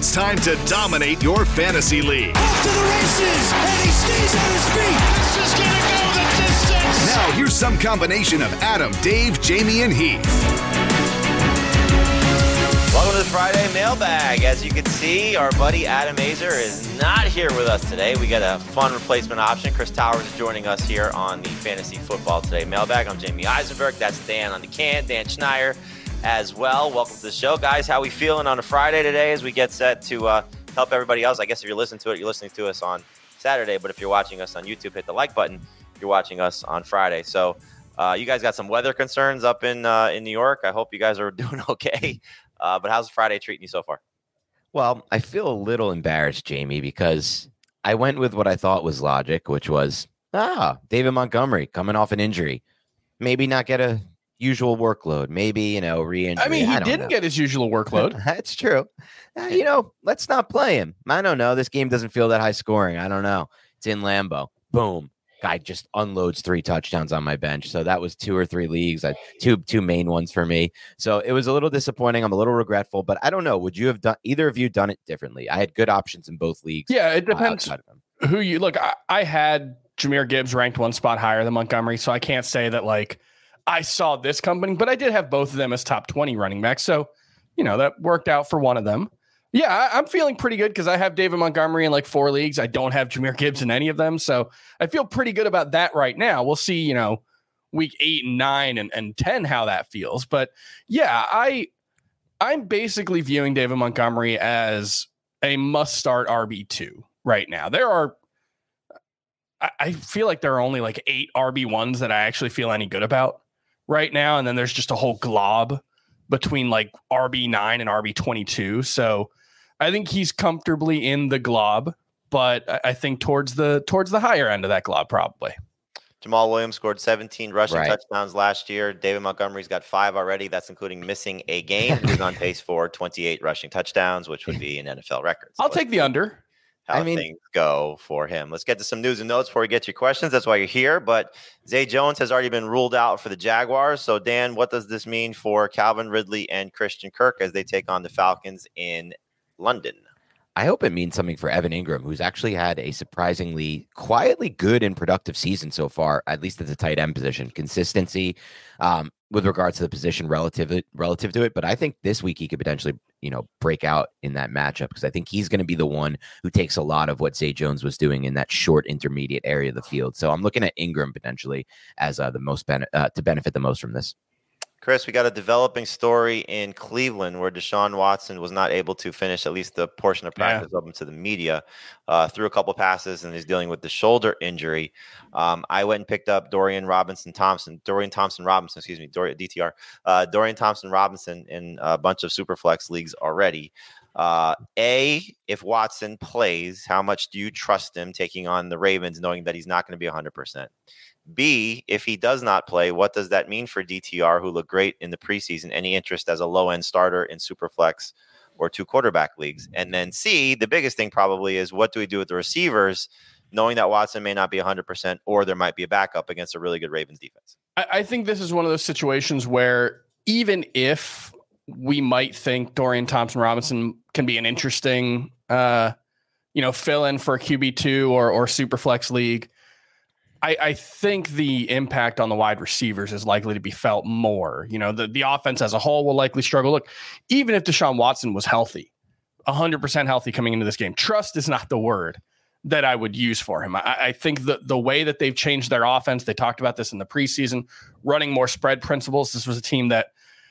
It's time to dominate your fantasy league. Off to the races, and he stays on his feet. This is gonna go the distance. Now, here's some combination of Adam, Dave, Jamey, and Heath. Welcome to the Friday mailbag. As you can see, our buddy Adam Aizer is not here with us today. We got a fun replacement option. Chris Towers is joining us here on the Fantasy Football Today mailbag. I'm Jamey Eisenberg. That's Dan on the can, Dan Schneier as well. Welcome to the show, guys. How we feeling on a Friday today as we get set to uh, help everybody else? I guess if you're listening to it, you're listening to us on Saturday. But if you're watching us on YouTube, hit the like button. If You're watching us on Friday. So uh, you guys got some weather concerns up in uh, in New York. I hope you guys are doing okay. Uh, but how's Friday treating you so far? Well, I feel a little embarrassed, Jamey, because I went with what I thought was logic, which was ah, David Montgomery coming off an injury, maybe not get a usual workload, maybe you know re-injury. I mean, he don't didn't know. get his usual workload. That's true. Uh, you know, let's not play him. I don't know. This game doesn't feel that high scoring. I don't know. It's in Lambeau. Boom. Guy just unloads three touchdowns on my bench. So that was two or three leagues, uh, two two main ones for me. So it was a little disappointing. I'm a little regretful, but I don't know. Would you have done either of you done it differently? I had good options in both leagues. Yeah, it uh, depends him. who you look. I, I had Jahmyr Gibbs ranked one spot higher than Montgomery, so I can't say that like I saw this company, but I did have both of them as top 20 running backs. So, you know, that worked out for one of them. Yeah, I, I'm feeling pretty good because I have David Montgomery in like four leagues. I don't have Jahmyr Gibbs in any of them. So I feel pretty good about that right now. We'll see, you know, week eight and nine and, and 10, how that feels. But yeah, I I'm basically viewing David Montgomery as a must start RB2 right now. There are I- I feel like there are only like eight RB ones that I actually feel any good about right now. And then there's just a whole glob between like RB nine and RB twenty two. So I think he's comfortably in the glob, but I- I think towards the towards the higher end of that glob probably. Jamaal Williams scored 17 rushing Right. touchdowns last year. David Montgomery's got five already. That's including missing a game. He's on pace for 28 rushing touchdowns, which would be an NFL record. So I'll take the under. How I mean- things go for him. Let's get to some news and notes before we get to your questions. That's why you're here. But Zay Jones has already been ruled out for the Jaguars. So, Dan, what does this mean for Calvin Ridley and Christian Kirk as they take on the Falcons in London? I hope it means something for Evan Engram, who's actually had a surprisingly quietly good and productive season so far, at least at the tight end position. Consistency um, with regards to the position relative relative to it, but I think this week he could potentially, you know, break out in that matchup because I think he's going to be the one who takes a lot of what Zay Jones was doing in that short intermediate area of the field. So I'm looking at Engram potentially as uh, the most ben- uh, to benefit the most from this. Chris, we got a developing story in Cleveland where Deshaun Watson was not able to finish at least the portion of Yeah. practice open to the media. Uh, threw a couple passes and he's dealing with the shoulder injury. Um, I went and picked up Dorian Robinson Thompson, Dorian Thompson Robinson, excuse me, Dorian DTR, uh, Dorian Thompson Robinson in a bunch of Superflex leagues already. Uh, A, if Watson plays, how much do you trust him taking on the Ravens, knowing that he's not going to be 100%? B, if he does not play, what does that mean for DTR, who looked great in the preseason? Any interest as a low end starter in Superflex or two quarterback leagues? And then C, the biggest thing probably is what do we do with the receivers, knowing that Watson may not be 100% or there might be a backup against a really good Ravens defense? I, I think this is one of those situations where even if we might think Dorian Thompson Robinson can be an interesting, uh, you know, fill in for QB two or or Superflex league. I, I, think the impact on the wide receivers is likely to be felt more. You know, the, the offense as a whole will likely struggle. Look, even if Deshaun Watson was healthy, 100% healthy coming into this game, trust is not the word that I would use for him. I, I think the, the way that they've changed their offense, they talked about this in the preseason, running more spread principles. This was a team that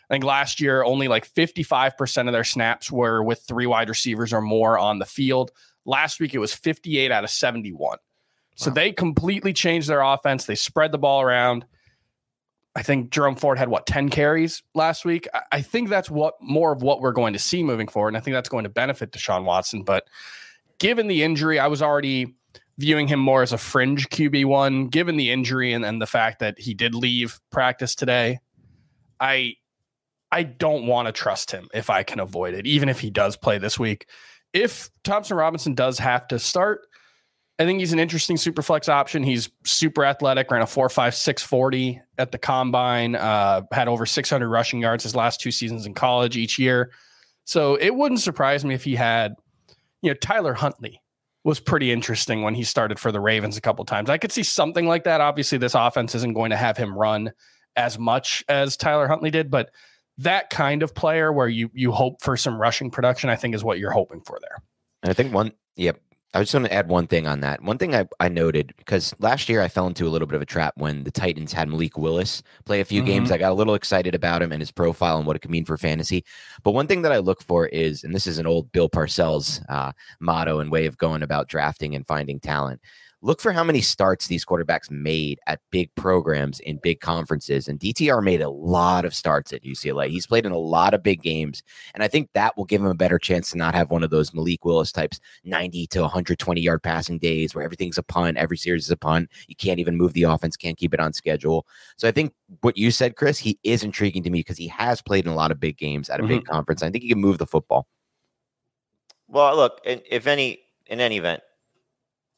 I think last year only like 55% of their snaps were with three wide receivers or more on the field. Last week it was 58 out of 71. So they completely changed their offense. They spread the ball around. I think Jerome Ford had what 10 carries last week. I think that's what more of what we're going to see moving forward. And I think that's going to benefit Deshaun Watson. But given the injury, I was already viewing him more as a fringe QB one. Given the injury and, and the fact that he did leave practice today, I I don't want to trust him if I can avoid it, even if he does play this week. If Thompson Robinson does have to start, I think he's an interesting super flex option. He's super athletic, ran a 4 5 640 at the combine, uh, had over 600 rushing yards his last two seasons in college each year. So it wouldn't surprise me if he had, you know, Tyler Huntley was pretty interesting when he started for the Ravens a couple times. I could see something like that. Obviously, this offense isn't going to have him run as much as Tyler Huntley did, but that kind of player where you you hope for some rushing production, I think is what you're hoping for there. And I think one, yep, I just want to add one thing on that. One thing I, I noted because last year I fell into a little bit of a trap when the Titans had Malik Willis play a few mm-hmm. games. I got a little excited about him and his profile and what it could mean for fantasy. But one thing that I look for is, and this is an old Bill Parcells uh, motto and way of going about drafting and finding talent look for how many starts these quarterbacks made at big programs in big conferences. And DTR made a lot of starts at UCLA. He's played in a lot of big games. And I think that will give him a better chance to not have one of those Malik Willis types 90 to 120 yard passing days where everything's a punt, every series is a punt. You can't even move the offense, can't keep it on schedule. So I think what you said, Chris, he is intriguing to me because he has played in a lot of big games at a mm-hmm. big conference. I think he can move the football. Well, look, if any, in any event,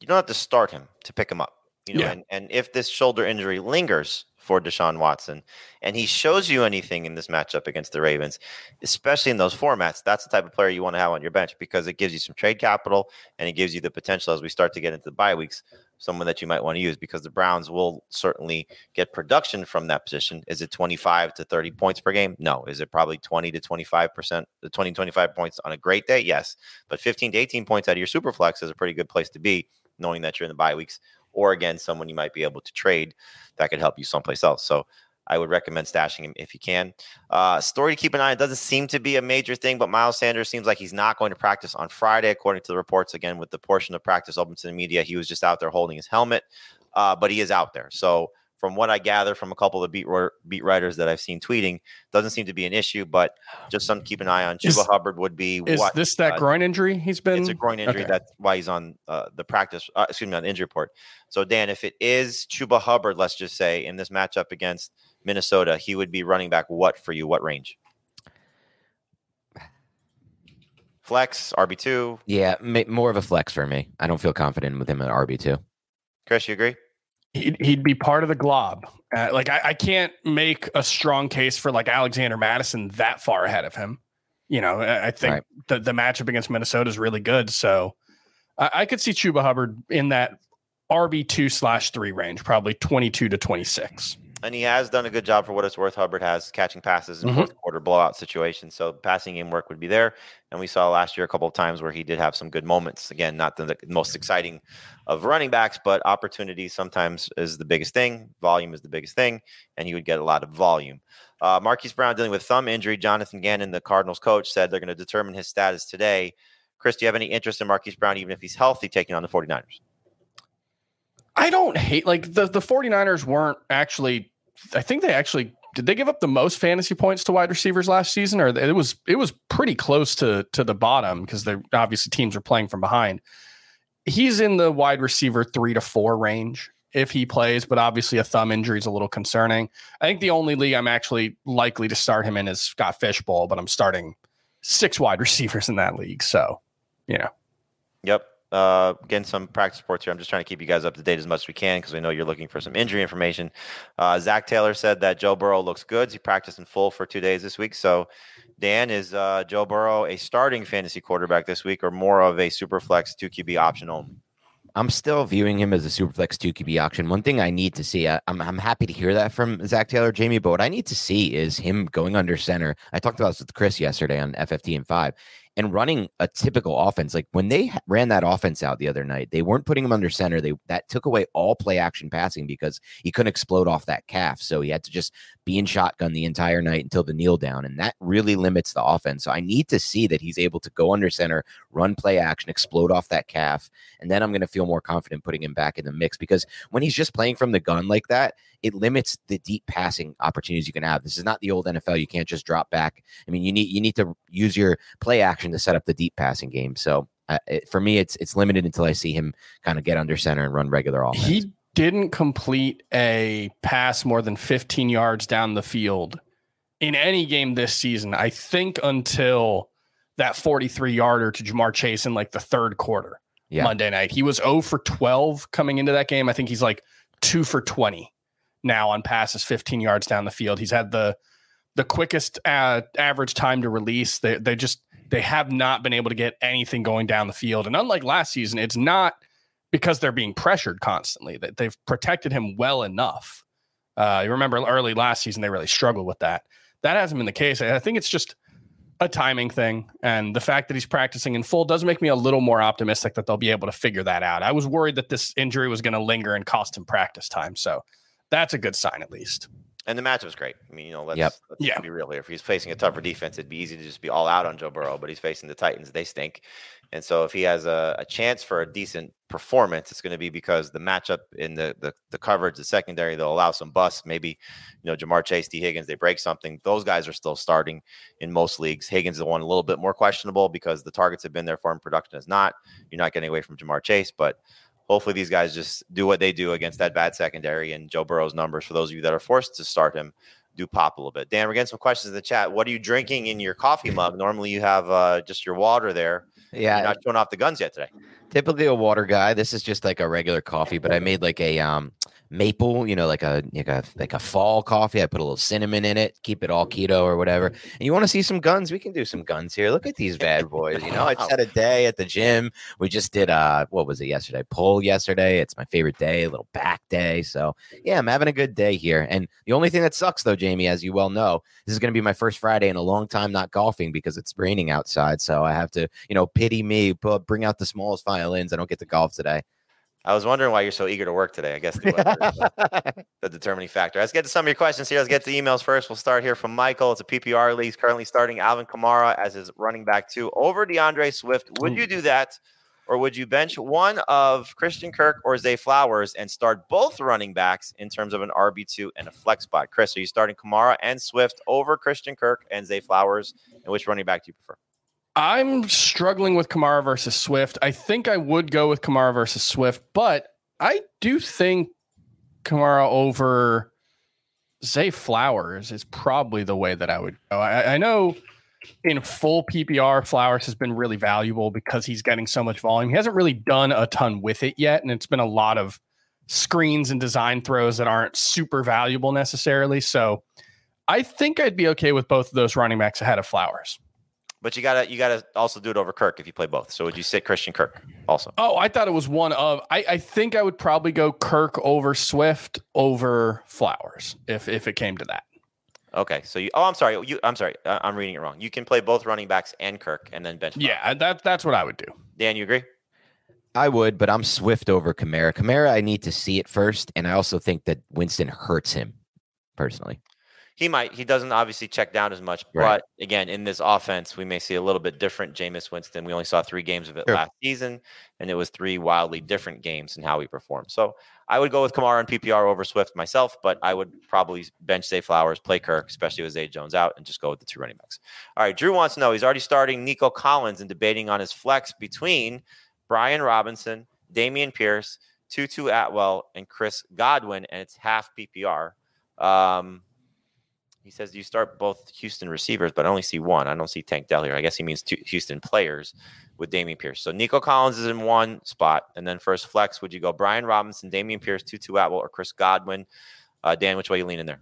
you don't have to start him to pick him up. You know, yeah. and, and if this shoulder injury lingers for Deshaun Watson and he shows you anything in this matchup against the Ravens, especially in those formats, that's the type of player you want to have on your bench because it gives you some trade capital and it gives you the potential as we start to get into the bye weeks, someone that you might want to use because the Browns will certainly get production from that position. Is it 25 to 30 points per game? No. Is it probably 20 to 25%, the 20, 25 points on a great day? Yes. But 15 to 18 points out of your super flex is a pretty good place to be knowing that you're in the bye weeks, or again, someone you might be able to trade that could help you someplace else. So I would recommend stashing him if you can. Uh, story to keep an eye on. It doesn't seem to be a major thing, but Miles Sanders seems like he's not going to practice on Friday, according to the reports. Again, with the portion of practice open to the media, he was just out there holding his helmet, uh, but he is out there. So from what I gather from a couple of beat beat writers that I've seen tweeting, doesn't seem to be an issue. But just something to keep an eye on. Chuba Hubbard would be. Is what, this that uh, groin injury he's been? It's a groin injury. Okay. That's why he's on uh, the practice. Uh, excuse me, on the injury report. So Dan, if it is Chuba Hubbard, let's just say in this matchup against Minnesota, he would be running back what for you? What range? Flex RB two. Yeah, more of a flex for me. I don't feel confident with him at RB two. Chris, you agree? He'd, he'd be part of the glob. Uh, like I, I, can't make a strong case for like Alexander Mattison that far ahead of him. You know, I, I think right. the the matchup against Minnesota is really good. So I, I could see Chuba Hubbard in that RB two slash three range, probably twenty two to twenty six and he has done a good job for what it's worth. Hubbard has catching passes in mm-hmm. fourth quarter blowout situations, so passing game work would be there. And we saw last year a couple of times where he did have some good moments. Again, not the, the most exciting of running backs, but opportunity sometimes is the biggest thing. Volume is the biggest thing, and he would get a lot of volume. Uh, Marquise Brown dealing with thumb injury. Jonathan Gannon, the Cardinals coach, said they're going to determine his status today. Chris, do you have any interest in Marquise Brown, even if he's healthy, taking on the 49ers? I don't hate like the the 49ers weren't actually I think they actually did they give up the most fantasy points to wide receivers last season, or it was it was pretty close to to the bottom because they obviously teams are playing from behind. He's in the wide receiver three to four range if he plays, but obviously a thumb injury is a little concerning. I think the only league I'm actually likely to start him in is Scott Fishbowl, but I'm starting six wide receivers in that league, so you know. Yep. Uh, getting some practice reports here. I'm just trying to keep you guys up to date as much as we can because we know you're looking for some injury information. Uh, Zac Taylor said that Joe Burrow looks good. He practiced in full for two days this week. So, Dan, is uh, Joe Burrow a starting fantasy quarterback this week or more of a super flex 2 QB option only? I'm still viewing him as a superflex two QB option. One thing I need to see, I, I'm I'm happy to hear that from Zac Taylor, Jamey, but what I need to see is him going under center. I talked about this with Chris yesterday on FFT and five, and running a typical offense. Like when they ran that offense out the other night, they weren't putting him under center. They that took away all play action passing because he couldn't explode off that calf. So he had to just be in shotgun the entire night until the kneel down. And that really limits the offense. So I need to see that he's able to go under center, run play action, explode off that calf. And then I'm going to feel more confident putting him back in the mix because when he's just playing from the gun like that, it limits the deep passing opportunities you can have. This is not the old NFL. You can't just drop back. I mean, you need you need to use your play action to set up the deep passing game. So uh, it, for me, it's it's limited until I see him kind of get under center and run regular offense. He didn't complete a pass more than 15 yards down the field in any game this season. I think until that 43 yarder to Ja'Marr Chase in like the third quarter Yeah. Monday night. He was 0 for 12 coming into that game. I think he's like 2 for 20 now on passes 15 yards down the field. He's had the the quickest uh, average time to release. They they just they have not been able to get anything going down the field. And unlike last season, it's not because they're being pressured constantly. That they've protected him well enough. Uh, you remember early last season they really struggled with that. That hasn't been the case. I think it's just a timing thing, and the fact that he's practicing in full does make me a little more optimistic that they'll be able to figure that out. I was worried that this injury was going to linger and cost him practice time, so that's a good sign at least. And the matchup's great. I mean, you know, let's, Yep. let's Yeah. be real here. If he's facing a tougher defense, it'd be easy to just be all out on Joe Burrow, but he's facing the Titans. They stink. And so if he has a, a chance for a decent performance, it's going to be because the matchup in the, the the coverage, the secondary, they'll allow some busts. Maybe, you know, Ja'Marr Chase, Tee Higgins, they break something. Those guys are still starting in most leagues. Higgins is the one a little bit more questionable because the targets have been there for him. Production is not. You're not getting away from Ja'Marr Chase, but hopefully these guys just do what they do against that bad secondary and Joe Burrow's numbers for those of you that are forced to start him do pop a little bit. Dan, we're getting some questions in the chat. What are you drinking in your coffee mug? Normally you have uh, just your water there. yeah, You're not showing off the guns yet today. typically a water guy. This is just like a regular coffee, but I made like a um maple, you know, like a like a like a fall coffee. I put a little cinnamon in it, keep it all keto or whatever. And you want to see some guns? We can do some guns here. Look at these bad boys. You know, I just had a day at the gym. We just did uh what was it yesterday? Pull yesterday. It's my favorite day, a little back day. So yeah, I'm having a good day here. And the only thing that sucks though, Jamey, as you well know, this is gonna be my first Friday in a long time not golfing because it's raining outside. So I have to, you know, pity me, put bring out the smallest violins. I don't get to golf today. I was wondering why you're so eager to work today. I guess the, weather the determining factor. Let's get to some of your questions here. Let's get to the emails first. We'll start here from Michael. It's a PPR league. He's currently starting Alvin Kamara as his running back two over DeAndre Swift. Would you do that? Or would you bench one of Christian Kirk or Zay Flowers and start both running backs in terms of an RB2 and a flex spot? Chris, are you starting Kamara and Swift over Christian Kirk and Zay Flowers? And which running back do you prefer? I'm struggling with Kamara versus Swift. I think I would go with Kamara versus Swift, but I do think Kamara over Zay Flowers is probably the way that I would go. I, I know in full PPR, Flowers has been really valuable because he's getting so much volume. He hasn't really done a ton with it yet, and it's been a lot of screens and design throws that aren't super valuable necessarily. So I think I'd be okay with both of those running backs ahead of Flowers. But you gotta you gotta also do it over Kirk if you play both. So would you sit Christian Kirk also? Oh, I thought it was one of. I, I think I would probably go Kirk over Swift over Flowers if if it came to that. Okay, so you. Oh, I'm sorry. You. I'm sorry. I- I'm reading it wrong. You can play both running backs and Kirk, and then bench. Flowers. Yeah, that that's what I would do. Dan, you agree? I would, but I'm Swift over Kamara. Kamara, I need to see it first, and I also think that Winston hurts him personally. He might. He doesn't obviously check down as much, Right. but again, in this offense, we may see a little bit different. Jameis Winston. We only saw three games of it Sure. last season, and it was three wildly different games in how he performed. So I would go with Kamara and PPR over Swift myself, but I would probably bench Zay Flowers, play Kirk, especially with Zay Jones out, and just go with the two running backs. All right, Drew wants to know he's already starting Nico Collins and debating on his flex between Brian Robinson, Dameon Pierce, Tutu Atwell, and Chris Godwin, and it's half PPR. Um, he says you start both Houston receivers, but I only see one. I don't see Tank Dell here. I guess he means two Houston players with Dameon Pierce. So Nico Collins is in one spot, and then first flex, would you go Brian Robinson, Dameon Pierce, Tutu Atwell, or Chris Godwin? Uh, Dan, which way you leaning there?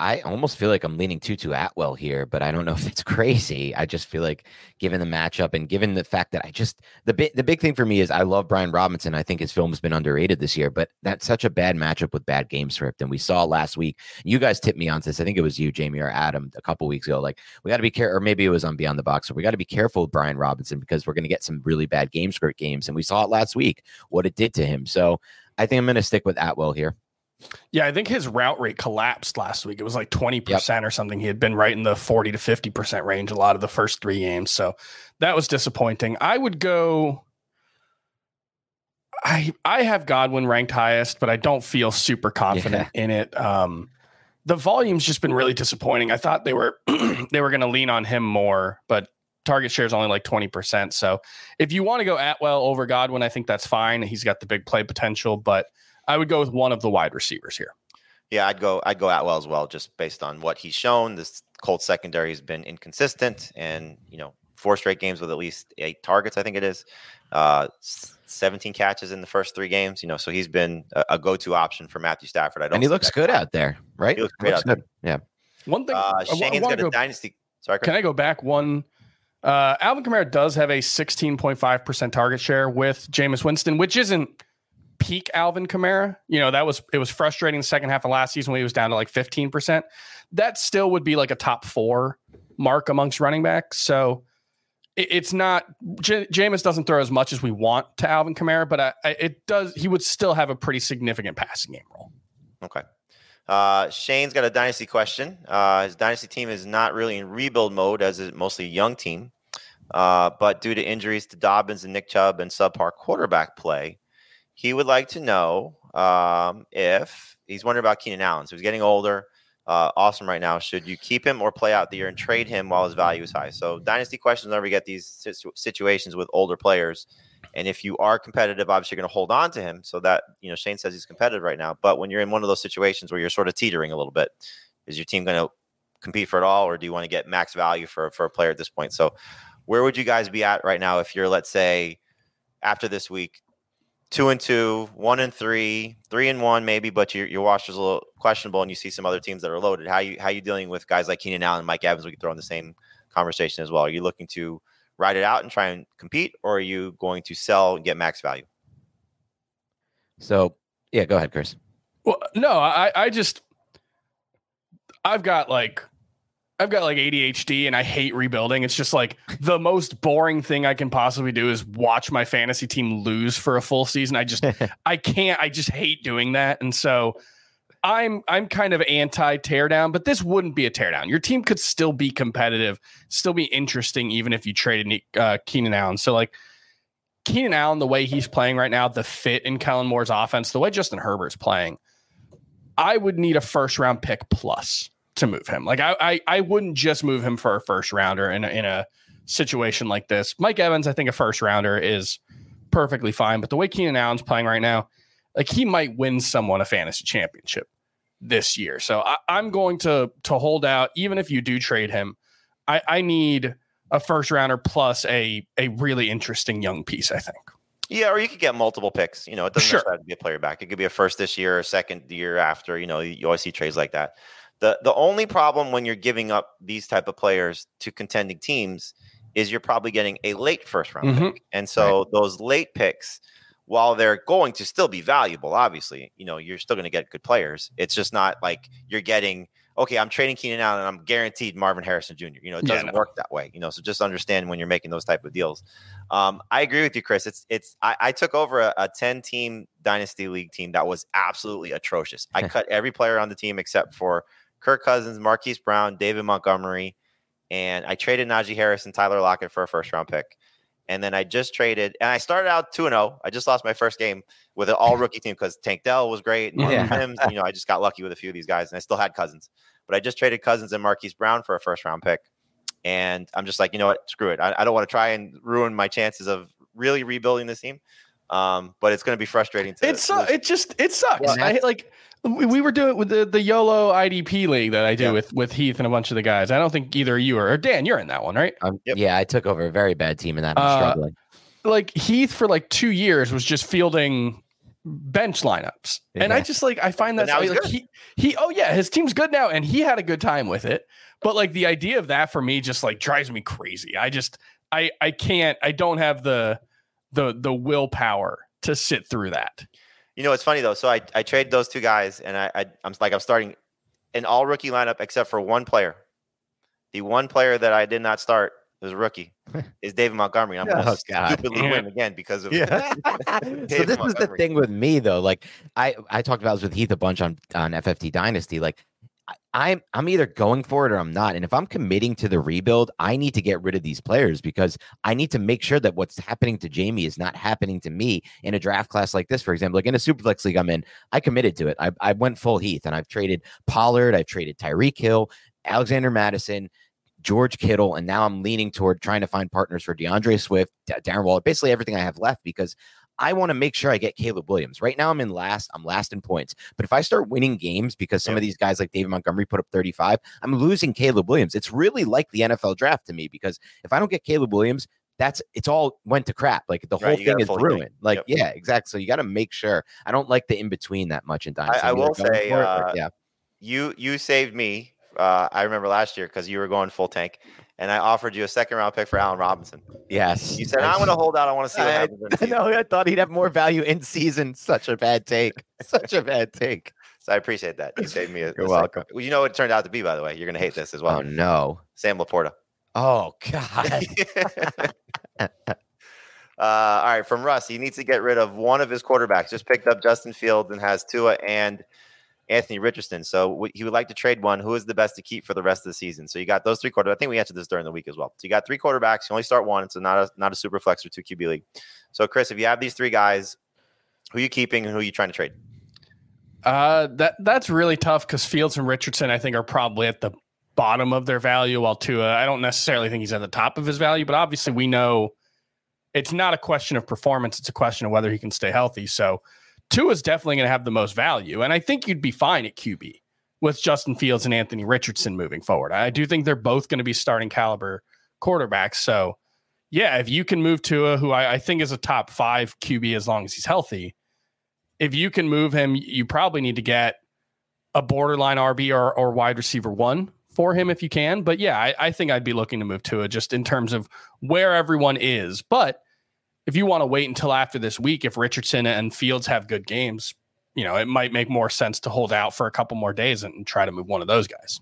I almost feel like I'm leaning Tutu Atwell here, but I don't know if it's crazy. I just feel like given the matchup and given the fact that I just the big the big thing for me is I love Brian Robinson. I think his film has been underrated this year, but that's such a bad matchup with bad game script. And we saw last week. You guys tipped me on this. I think it was you, Jamey, or Adam, a couple weeks ago. Like we got to be careful, or maybe it was on Beyond the Box. So we got to be careful with Brian Robinson because we're going to get some really bad game script games, and we saw it last week what it did to him. So I think I'm going to stick with Atwell here. Yeah, I think his route rate collapsed last week. It was like 20% or something. He had been right in the 40 to 50% range a lot of the first three games. So that was disappointing. I would go. I I have Godwin ranked highest, but I don't feel super confident in it. Um, the volume's just been really disappointing. I thought they were they were going to lean on him more, but target share is only like 20%. So if you want to go Atwell over Godwin, I think that's fine. He's got the big play potential, but I would go with one of the wide receivers here. Yeah, I'd go. I'd go Atwell as well, just based on what he's shown. This Colts secondary has been inconsistent, and you know, four straight games with at least eight targets. I think it is. Uh, 17 catches in the first three games. You know, so he's been a, a go-to option for Matthew Stafford. I don't. And he looks good coming. out there, right? He looks great out there. good. Yeah. One thing Uh, I wa- I Shane's got a go- dynasty. Sorry, Chris. Can I go back one? Uh, Alvin Kamara does have a 16.5% target share with Jameis Winston, which isn't peak Alvin Kamara. You know, that was it was frustrating the second half of last season when he was down to like 15%. That still would be like a top four mark amongst running backs. So it, it's not J- Jameis doesn't throw as much as we want to Alvin Kamara, but I, I, it does he would still have a pretty significant passing game role. Okay. Uh, Shane's got a dynasty question. Uh, his dynasty team is not really in rebuild mode, as it's mostly a young team. Uh, but due to injuries to Dobbins and Nick Chubb and subpar quarterback play, he would like to know um, if he's wondering about Keenan Allen. So he's getting older, uh, awesome right now. Should you keep him or play out the year and trade him while his value is high? So dynasty questions whenever you get these situ- situations with older players. And if you are competitive, obviously you're going to hold on to him. So that, you know, Shane says he's competitive right now. But when you're in one of those situations where you're sort of teetering a little bit, is your team going to compete for it all, or do you want to get max value for, for a player at this point? So where would you guys be at right now if you're, let's say, after this week, two and two, one and three, three and one, maybe, but your your roster's a little questionable, and you see some other teams that are loaded. How you how you dealing with guys like Keenan Allen, and Mike Evans? We could throw in the same conversation as well. Are you looking to ride it out and try and compete, or are you going to sell and get max value? So yeah, go ahead, Chris. Well, no, I, I just, I've got like, I've got like ADHD and I hate rebuilding. It's just like the most boring thing I can possibly do is watch my fantasy team lose for a full season. I just, I can't, I just hate doing that. And so I'm, I'm kind of anti teardown, but this wouldn't be a teardown. Your team could still be competitive, still be interesting, even if you traded uh, Keenan Allen. So like, Keenan Allen, the way he's playing right now, the fit in Kellen Moore's offense, the way Justin Herbert's playing, I would need a first round pick plus to move him. Like I, I, I wouldn't just move him for a first rounder in a, in a situation like this. Mike Evans, I think a first rounder is perfectly fine, but the way Keenan Allen's playing right now, like he might win someone a fantasy championship this year. So I, I'm going to to hold out, even if you do trade him. I, I need a first rounder plus a a really interesting young piece. I think. Yeah, or you could get multiple picks. You know, it doesn't Sure. have to be a player back. It could be a first this year, or a second year after. You know, you always see trades like that. The the only problem when you're giving up these type of players to contending teams is you're probably getting a late first round Mhm. pick. And so those late picks while they're going to still be valuable, obviously, you know, you're still going to get good players. It's just not like you're getting, okay, I'm trading Keenan Allen and I'm guaranteed Marvin Harrison Jr. You know, it doesn't no. work that way, you know, so just understand when you're making those type of deals. Um, I agree with you, Chris. It's, it's, I, I took over a, a 10 team dynasty league team that was absolutely atrocious. I cut every player on the team except for Kirk Cousins, Marquise Brown, David Montgomery, and I traded Najee Harris and Tyler Lockett for a first round pick. And then I just traded, and I started out 2 0. I just lost my first game with an all rookie team because Tank Dell was great. And Yeah. Mims, you know, I just got lucky with a few of these guys, and I still had Cousins. But I just traded Cousins and Marquise Brown for a first round pick. And I'm just like, you know what? Screw it. I, I don't want to try and ruin my chances of really rebuilding this team. Um, but it's going to be frustrating to It's uh, it just it sucks. Well, I like we, we were doing with the the YOLO IDP league that I do Yeah. with with Heath and a bunch of the guys. I don't think either you are or Dan. You're in that one, right? Um, Yep. Yeah, I took over a very bad team in that. I'm Uh, struggling. Like Heath for like two years was just fielding bench lineups, and I just like I find But that now he's like, good. he he oh yeah his team's good now, and he had a good time with it. But like the idea of that for me just like drives me crazy. I just I I can't I don't have the the the willpower to sit through that. You know, it's funny though. So I, I traded those two guys, and I, I I'm like I'm starting an all rookie lineup except for one player. The one player that I did not start was a rookie is David Montgomery. I'm Oh, going to God. stupidly win again because of Yeah. so David this is the thing with me though. Like I, I talked about this with Heath a bunch on on FFT Dynasty. Like I, I'm I'm either going for it or I'm not. And if I'm committing to the rebuild, I need to get rid of these players because I need to make sure that what's happening to Jamey is not happening to me in a draft class like this. For example, like in a Superflex league I'm in, I committed to it. I, I went full Heath and I've traded Pollard, I've traded Tyreek Hill, Alexander Mattison. George Kittle, and now I'm leaning toward trying to find partners for DeAndre Swift, Darren Waller, basically everything I have left because I want to make sure I get Caleb Williams. Right now, I'm in last. I'm last in points. But if I start winning games because some Yeah. of these guys like David Montgomery put up 35, I'm losing Caleb Williams. It's really like the NFL draft to me because if I don't get Caleb Williams, that's it's all went to crap. Like the Right, whole thing is ruined. Like, Yep. yeah, exactly. So you got to make sure. I don't like the in between that much in Dynasty. I I'm will say, for it or- uh, yeah, you you saved me. Uh, I remember last year because you were going full tank, and I offered you a second round pick for Allen Robinson. yes. You said I'm going to hold out. I want to see what I, happens. during the I season." know. I thought he'd have more value in season. Such a bad take. Such a bad take. So I appreciate that. You saved me. A, You're a welcome. Well, you know what it turned out to be, by the way. You're going to hate this as well. Oh no. Sam LaPorta. Oh God. uh, all right, from Russ, he needs to get rid of one of his quarterbacks. Just picked up Justin Fields and has Tua and Anthony Richardson. So he would like to trade one. Who is the best to keep for the rest of the season? So you got those three quarterbacks. I think we answered this during the week as well. So you got three quarterbacks. You only start one. So not a not a super flex or two QB league. So Chris, if you have these three guys, who are you keeping and who are you trying to trade? Uh, that that's really tough because Fields and Richardson, I think, are probably at the bottom of their value. While Tua, I don't necessarily think he's at the top of his value, but obviously we know it's not a question of performance; it's a question of whether he can stay healthy. So Tua is definitely going to have the most value, and I think you'd be fine at QB with Justin Fields and Anthony Richardson moving forward. I do think they're both going to be starting caliber quarterbacks. So yeah, if you can move Tua, who I, I think is a top five QB as long as he's healthy if you can move him, you probably need to get a borderline RB or, or wide receiver one for him if you can. But yeah, I, I think I'd be looking to move it just in terms of where everyone is. But if you want to wait until after this week, if Richardson and Fields have good games, you know, it might make more sense to hold out for a couple more days and try to move one of those guys.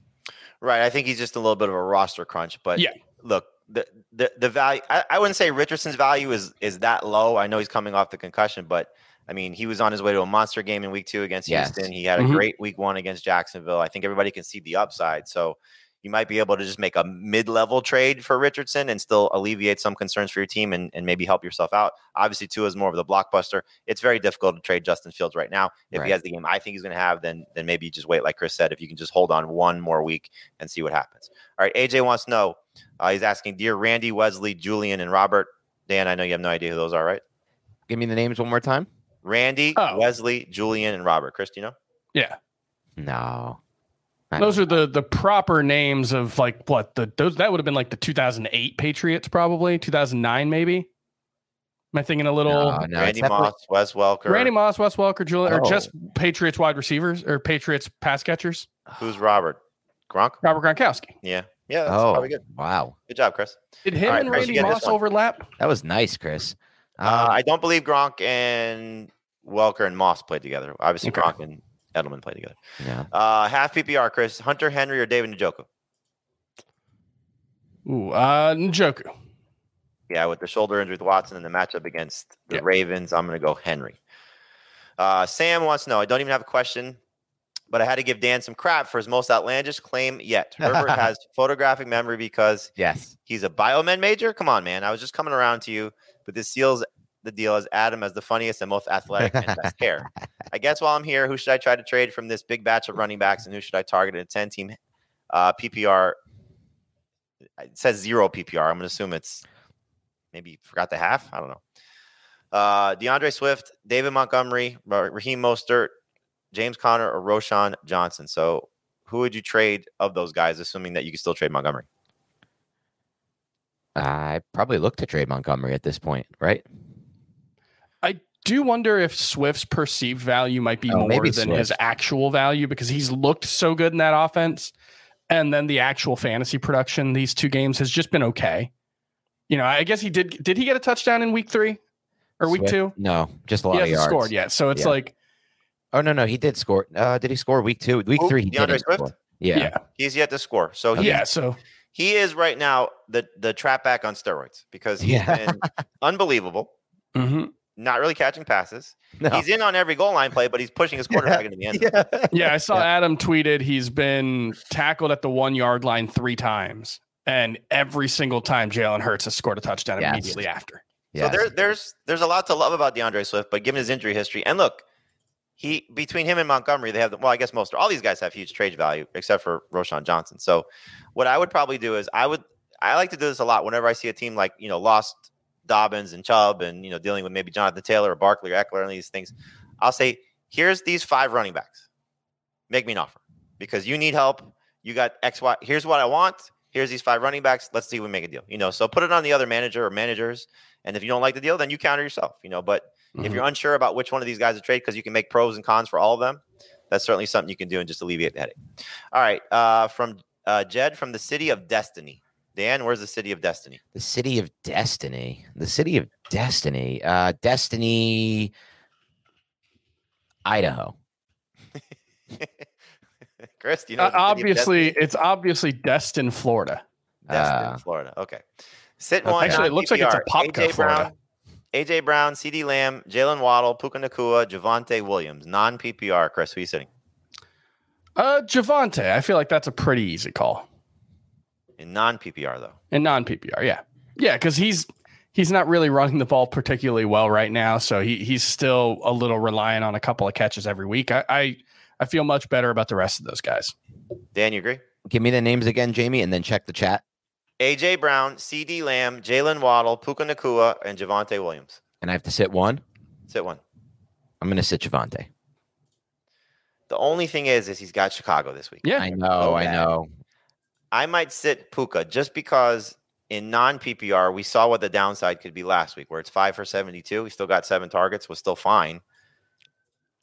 Right. I think he's just a little bit of a roster crunch. But Yeah. look, the the, the value I, I wouldn't say Richardson's value is is that low. I know he's coming off the concussion, but I mean he was on his way to a monster game in week two against Yes. Houston. He had a Mhm. great week one against Jacksonville. I think everybody can see the upside. So you might be able to just make a mid-level trade for Richardson and still alleviate some concerns for your team and, and maybe help yourself out. Obviously, Tua is more of the blockbuster. It's very difficult to trade Justin Fields right now. If Right. he has the game I think he's going to have, then then maybe you just wait, like Chris said. If you can just hold on one more week and see what happens. All right, AJ wants to know. Uh, he's asking, dear Randy, Wesley, Julian, and Robert. Dan, I know you have no idea who those are, right? Give me the names one more time. Randy, Oh. Wesley, Julian, and Robert. Chris, do you know? Yeah. No. I Those don't- are the the proper names of like what the those that would have been like the 2008 Patriots probably 2009 maybe. Am I thinking a little no, no, it's Randy definitely- Moss, Wes Welker. Randy Moss, Wes Welker, Julian, or Oh. just Patriots wide receivers or Patriots pass catchers? Who's Robert? Gronk? Robert Gronkowski. Yeah. Yeah, that's Oh, probably good. wow. Good job, Chris. Did him All right, and Chris, you Randy get Moss overlap? That was nice, Chris. Uh, Um, I don't believe Gronk and Welker and Moss played together. Obviously, Okay. Gronk and Edelman play together. yeah. Uh, half PPR, Chris Hunter Henry or David Njoku? Ooh, uh, Njoku. Yeah, with the shoulder injury with Watson and the matchup against the Yeah. Ravens, I'm going to go Henry. Uh, Sam wants to know. I don't even have a question, but I had to give Dan some crap for his most outlandish claim yet. Herbert has photographic memory because Yes. he's a biomed major. Come on, man. I was just coming around to you, but this seals the deal as Adam as the funniest and most athletic and best hair. I guess while I'm here, who should I try to trade from this big batch of running backs, and who should I target in a 10 team uh, PPR? It says zero PPR. I'm going to assume it's maybe forgot the half. I don't know. Uh, DeAndre Swift, David Montgomery, Raheem Mostert, James Conner, or Roschon Johnson. So, who would you trade of those guys, assuming that you can still trade Montgomery? I probably look to trade Montgomery at this point, right? I do wonder if Swift's perceived value might be Oh, more maybe than his actual value because he's looked so good in that offense. And then the actual fantasy production these two games has just been okay. You know, I guess he did. Did he get a touchdown in week three or week Swift- two? No, just a lot He of hasn't yards. scored yet. So it's Yeah. like, Oh no, no, he did score. Uh, did he score week two? Week Who? three, he DeAndre didn't Swift? Yeah. yeah. He's yet to score. So he, Yeah. So he is right now the the trap back on steroids because he's Yeah. been unbelievable, mhm. Not really catching passes. No. He's in on every goal line play, but he's pushing his quarterback into the end. zone. yeah. yeah, I saw Yeah. Adam tweeted he's been tackled at the one yard line three times. And every single time Jalen Hurts has scored a touchdown Yes. immediately after. So there, there's there's a lot to love about DeAndre Swift, but given his injury history, and look, he between him and Montgomery, they have the, well, I guess most all these guys have huge trade value, except for Roschon Johnson. So what I would probably do is I would I like to do this a lot whenever I see a team like you know lost Dobbins and Chubb and you know dealing with maybe Jonathan Taylor or Barkley or Ekeler and these things. I'll say here's these five running backs, make me an offer because you need help. You got X Y. Here's what I want. Here's these five running backs. Let's see if we make a deal. You know, so put it on the other manager or managers. And if you don't like the deal, then you counter yourself, you know. But if Mhm. you're unsure about which one of these guys to trade because you can make pros and cons for all of them, that's certainly something you can do and just alleviate the headache. All right. Uh, from uh, Jed from the city of Destiny. Dan, where's the city of Destiny? the city of destiny. The city of destiny. Uh, Destiny, Idaho. Chris, do you know? Uh, the city of obviously, it's obviously Destin, Florida. Destin, uh, Florida. Okay. Sit Okay. one. Actually, it looks like it's a non-PPR. Popka, AJ Florida. Brown, AJ Brown, CeeDee Lamb, Jaylen Waddle, Puka Nacua, Javonte Williams, non PPR. Chris, who are you sitting Uh, Javonte, I feel like that's a pretty easy call. In non PPR though? And non PPR, yeah. Yeah, because he's he's not really running the ball particularly well right now. So he he's still a little reliant on a couple of catches every week. I I, I feel much better about the rest of those guys. Dan, you agree? Give me the names again, Jamey, and then check the chat. AJ Brown, CeeDee Lamb, Jaylen Waddle, Puka Nacua, and Javonte Williams. And I have to sit one. Sit one. I'm going to sit Javonte. The only thing is, is he's got Chicago this week. Yeah. I know, oh, I know. I might sit Puka just because in non PPR we saw what the downside could be last week, where it's five for seventy two. He still got seven targets, was still fine.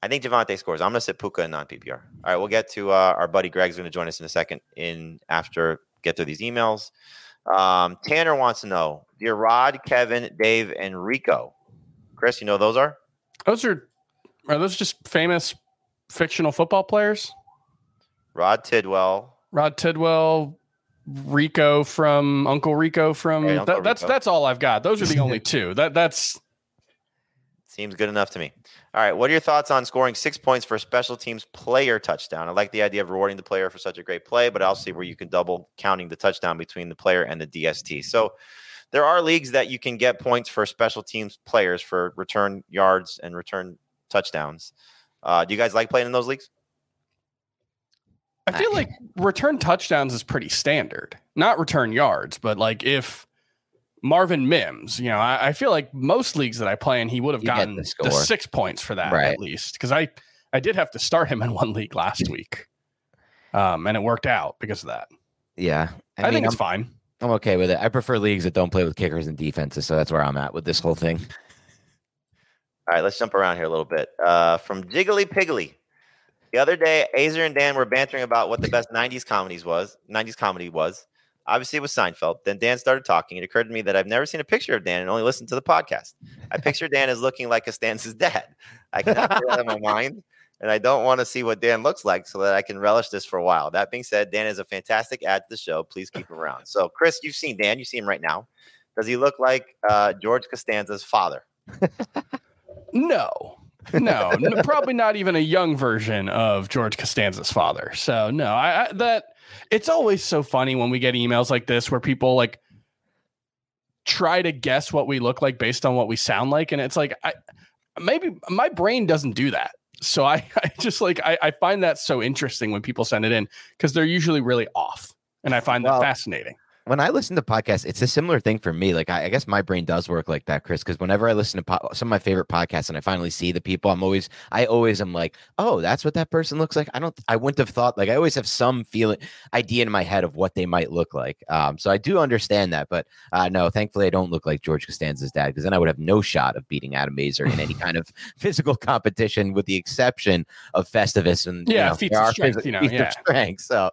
I think Javonte scores. I'm going to sit Puka in non PPR. All right, we'll get to uh, our buddy Greg's going to join us in a second. In after get through these emails. Um, Tanner wants to know: Dear Rod, Kevin, Dave, and Rico. Chris, you know those are Those are are those just famous fictional football players? Rod Tidwell, Rod Tidwell, Rico from Uncle Rico from Hey, Uncle that- that's Rico. that's all I've got. Those are the only two. That that's Seems good enough to me. All right. What are your thoughts on scoring six points for a special teams player touchdown? I like the idea of rewarding the player for such a great play, but I'll see where you can double counting the touchdown between the player and the DST. So there are leagues that you can get points for special teams players for return yards and return touchdowns. Uh, do you guys like playing in those leagues? I feel like return touchdowns is pretty standard. Not return yards, but like if Marvin Mims, you know, I, I feel like most leagues that I play in, he would have You gotten the the, six points for that Right. at least. Because I I did have to start him in one league last week, um, and it worked out because of that. Yeah. I, I, mean, think it's I'm, fine. I'm okay with it. I prefer leagues that don't play with kickers and defenses. So that's where I'm at with this whole thing. All right, let's jump around here a little bit. Uh, from Jiggly Piggly. The other day, Aizer and Dan were bantering about what the best 90s comedies was. 90s comedy was. Obviously, it was Seinfeld. Then Dan started talking. It occurred to me that I've never seen a picture of Dan and only listened to the podcast. I picture Dan as looking like Costanza's dad. I cannot get out of my mind, and I don't want to see what Dan looks like so that I can relish this for a while. That being said, Dan is a fantastic add to the show. Please keep him around. So, Chris, you've seen Dan. You see him right now. Does he look like uh, George Costanza's father? No, no, n- probably not even a young version of George Costanza's father. So no, I, I that it's always so funny when we get emails like this where people like try to guess what we look like based on what we sound like, and it's like I maybe my brain doesn't do that. So I, I just like I, I find that so interesting when people send it in because they're usually really off, and I find Well, that fascinating. When I listen to podcasts, it's a similar thing for me. Like I, I guess my brain does work like that, Chris. Because whenever I listen to po- some of my favorite podcasts and I finally see the people, I'm always, I always am like, oh, that's what that person looks like. I don't, I wouldn't have thought. Like I always have some feeling, idea in my head of what they might look like. Um, so I do understand that, but uh, no, thankfully I don't look like George Costanza's dad because then I would have no shot of beating Adam Aizer in any kind of physical competition, with the exception of Festivus and you Yeah, know, feats of strength, phys- you know, yeah. strength. So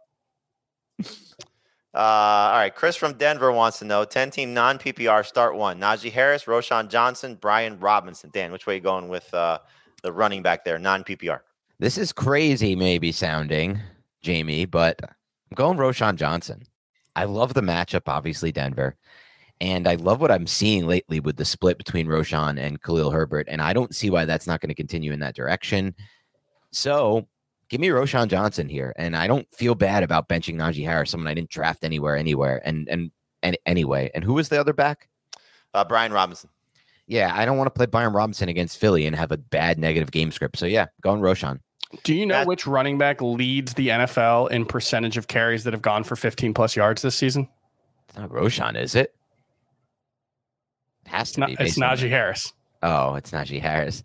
Uh, all right, Chris from Denver wants to know 10 team non PPR start one. Najee Harris, Roschon Johnson, Brian Robinson. Dan, which way you going with uh, the running back there, non PPR? This is crazy, maybe sounding, Jamie, but I'm going Roschon Johnson. I love the matchup, obviously, Denver. And I love what I'm seeing lately with the split between Roschon and Khalil Herbert. And I don't see why that's not going to continue in that direction. So give me Roschon Johnson here. And I don't feel bad about benching Najee Harris, someone I didn't draft anywhere, anywhere. And and and anyway. And who was the other back? Uh, Brian Robinson. Yeah, I don't want to play Brian Robinson against Philly and have a bad negative game script. So yeah, going Roschon. Do you know That- which running back leads the NFL in percentage of carries that have gone for 15 plus yards this season? It's not Roschon, is it? It has It's, to not, be. it's based Najee. Harris. Oh, it's Najee Harris.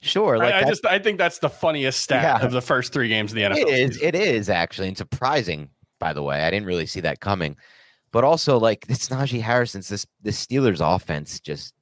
Sure, like I, I just I think that's the funniest stat Yeah. of the first three games of the NFL. it is. season. It is actually, and surprising. By the way, I didn't really see that coming. But also, like it's Najee Harris. Since this the Steelers offense just.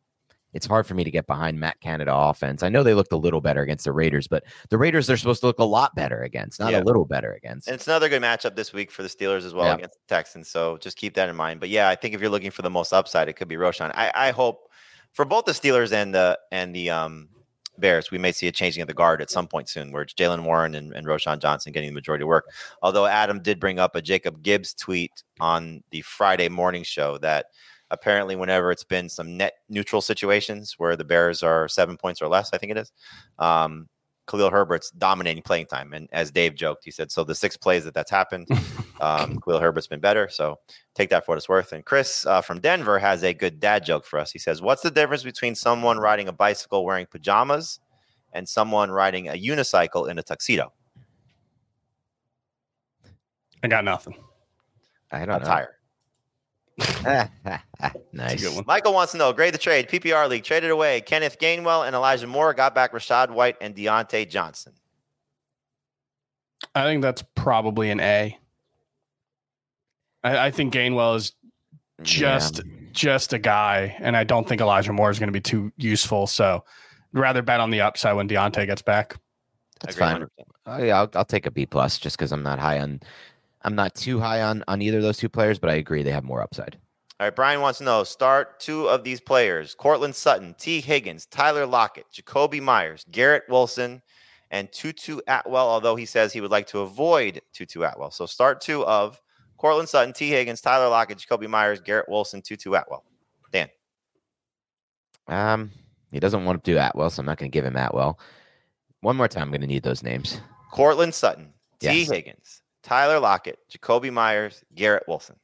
It's hard for me to get behind Matt Canada offense. I know they looked a little better against the Raiders, but the Raiders they're supposed to look a lot better against, not Yeah. a little better against. And it's another good matchup this week for the Steelers as well Yeah. against the Texans. So just keep that in mind. But yeah, I think if you're looking for the most upside, it could be Roschon. I, I hope for both the Steelers and the and the um, Bears, we may see a changing of the guard at some point soon, where it's Jaylen Warren and, and Roschon Johnson getting the majority of work. Although Adam did bring up a Jacob Gibbs tweet on the Friday morning show that apparently whenever it's been some net neutral situations where the Bears are seven points or less, I think it is, um, Khalil Herbert's dominating playing time. And as Dave joked, he said, so the six plays that that's happened, um, Khalil Herbert's been better. So take that for what it's worth. And Chris uh, from Denver has a good dad joke for us. He says, what's the difference between someone riding a bicycle wearing pajamas and someone riding a unicycle in a tuxedo? I got nothing. I don't know. tire. That's nice. one. Michael wants to know, grade the trade, PPR league, traded away Kenneth Gainwell and Elijah Moore, got back Rachaad White and Diontae Johnson. I think that's probably an A. I, I think Gainwell is just just a guy, and I don't think Elijah Moore is going to be too useful. So, I'd rather bet on the upside when Diontae gets back. That's fine. Oh, yeah, I'll, I'll take a B plus just because I'm not high on, I'm not too high on on either of those two players, but I agree they have more upside. All right, Brian wants to know start two of these players Courtland Sutton, Tee Higgins, Tyler Lockett, Jakobi Meyers, Garrett Wilson, and Tutu Atwell, although he says he would like to avoid Tutu Atwell. So start two of Courtland Sutton, Tee Higgins, Tyler Lockett, Jakobi Meyers, Garrett Wilson, Tutu Atwell. Dan. Um, he doesn't want to do Atwell, so I'm not going to give him Atwell. One more time, I'm going to need those names. Courtland Sutton, T. Yes. Higgins, Tyler Lockett, Jakobi Meyers, Garrett Wilson.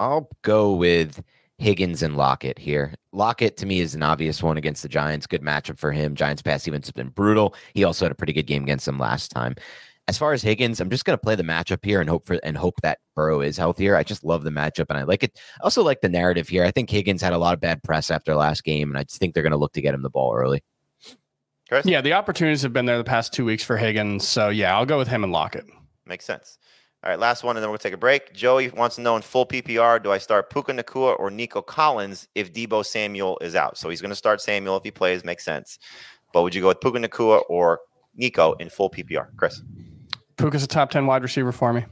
I'll go with Higgins and Lockett here. Lockett to me is an obvious one against the Giants. Good matchup for him. Giants pass defense has been brutal. He also had a pretty good game against them last time. As far as Higgins, I'm just going to play the matchup here and hope for and hope that Burrow is healthier. I just love the matchup and I like it. I also like the narrative here. I think Higgins had a lot of bad press after last game, and I just think they're going to look to get him the ball early. Chris? Yeah, the opportunities have been there the past two weeks for Higgins. So, yeah, I'll go with him and Lockett. Makes sense. All right, last one, and then we'll take a break. Joey wants to know in full PPR, do I start Puka Nacua or Nico Collins if Deebo Samuel is out? So he's going to start Samuel if he plays, makes sense. But would you go with Puka Nacua or Nico in full PPR? Chris. Puka's a top 10 wide receiver for me.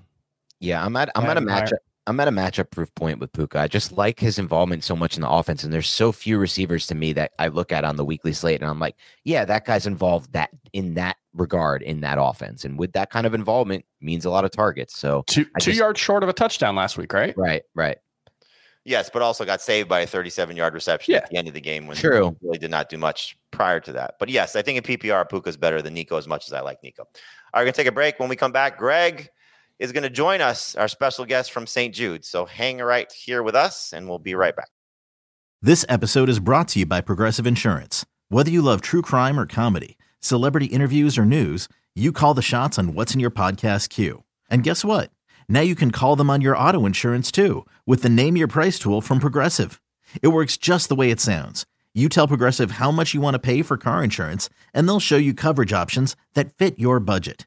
Yeah, I'm at I'm I at a admire- matchup. I'm at a matchup proof point with Puka. I just like his involvement so much in the offense, and there's so few receivers to me that I look at on the weekly slate, and I'm like, yeah, that guy's involved that in that regard in that offense, and with that kind of involvement means a lot of targets. So two I two just- yards short of a touchdown last week, right? right, right, Yes, but also got saved by a 37 yard reception Yeah. at the end of the game when True. he really did not do much prior to that. But yes, I think in PPR, Puka's better than Nico as much as I like Nico. All right, we're going to take a break. When we come back, Greg is going to join us, our special guest from St. Jude. So hang right here with us, and we'll be right back. This episode is brought to you by Progressive Insurance. Whether you love true crime or comedy, celebrity interviews or news, you call the shots on what's in your podcast queue. And guess what? Now you can call them on your auto insurance too with the Name Your Price tool from Progressive. It works just the way it sounds. You tell Progressive how much you want to pay for car insurance, and they'll show you coverage options that fit your budget.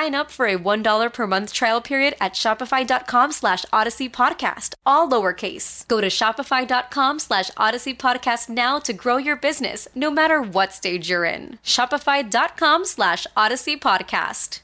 up for a $1 per month trial period at shopify.com slash odyssey podcast, all lowercase. Go to shopify.com slash odyssey podcast now to grow your business, no matter what stage you're in. Shopify.com slash odyssey podcast.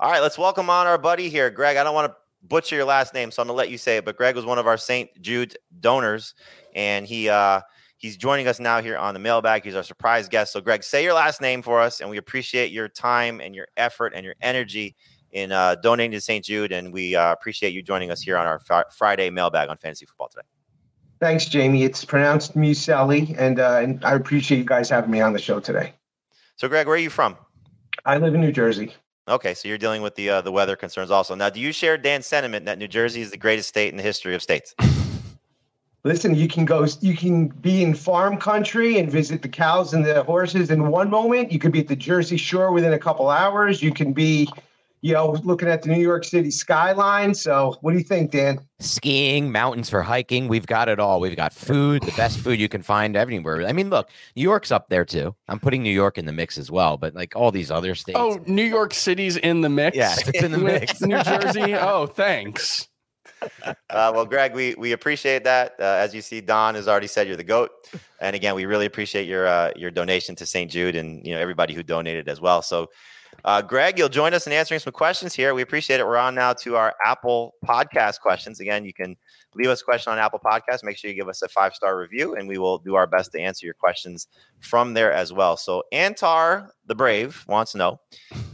All right, let's welcome on our buddy here, Greg. I don't want to butcher your last name, so I'm gonna let you say it. But Greg was one of our St. Jude donors, and he uh, he's joining us now here on the mailbag. He's our surprise guest. So, Greg, say your last name for us, and we appreciate your time and your effort and your energy in uh, donating to St. Jude, and we uh, appreciate you joining us here on our fri- Friday mailbag on fantasy football today. Thanks, Jamie. It's pronounced Muselli, and uh, and I appreciate you guys having me on the show today. So, Greg, where are you from? I live in New Jersey. Okay, so you're dealing with the uh, the weather concerns also. Now, do you share Dan's sentiment that New Jersey is the greatest state in the history of states? Listen, you can go, you can be in farm country and visit the cows and the horses in one moment. You could be at the Jersey Shore within a couple hours. You can be, you know, looking at the New York City skyline. So, what do you think, Dan? skiing, mountains for hiking. We've got it all. We've got food, the best food you can find anywhere. I mean, look, New York's up there too. I'm putting New York in the mix as well, but like all these other states. Oh, New York City's in the mix. Yeah, it's in the mix. New Jersey. Oh, thanks. Uh, well, Greg, we we appreciate that. Uh, as you see, Don has already said you're the goat, and again, we really appreciate your uh, your donation to St. Jude and you know everybody who donated as well. So, uh, Greg, you'll join us in answering some questions here. We appreciate it. We're on now to our Apple Podcast questions. Again, you can leave us a question on Apple Podcast. Make sure you give us a five star review, and we will do our best to answer your questions from there as well. So, Antar the Brave wants to know.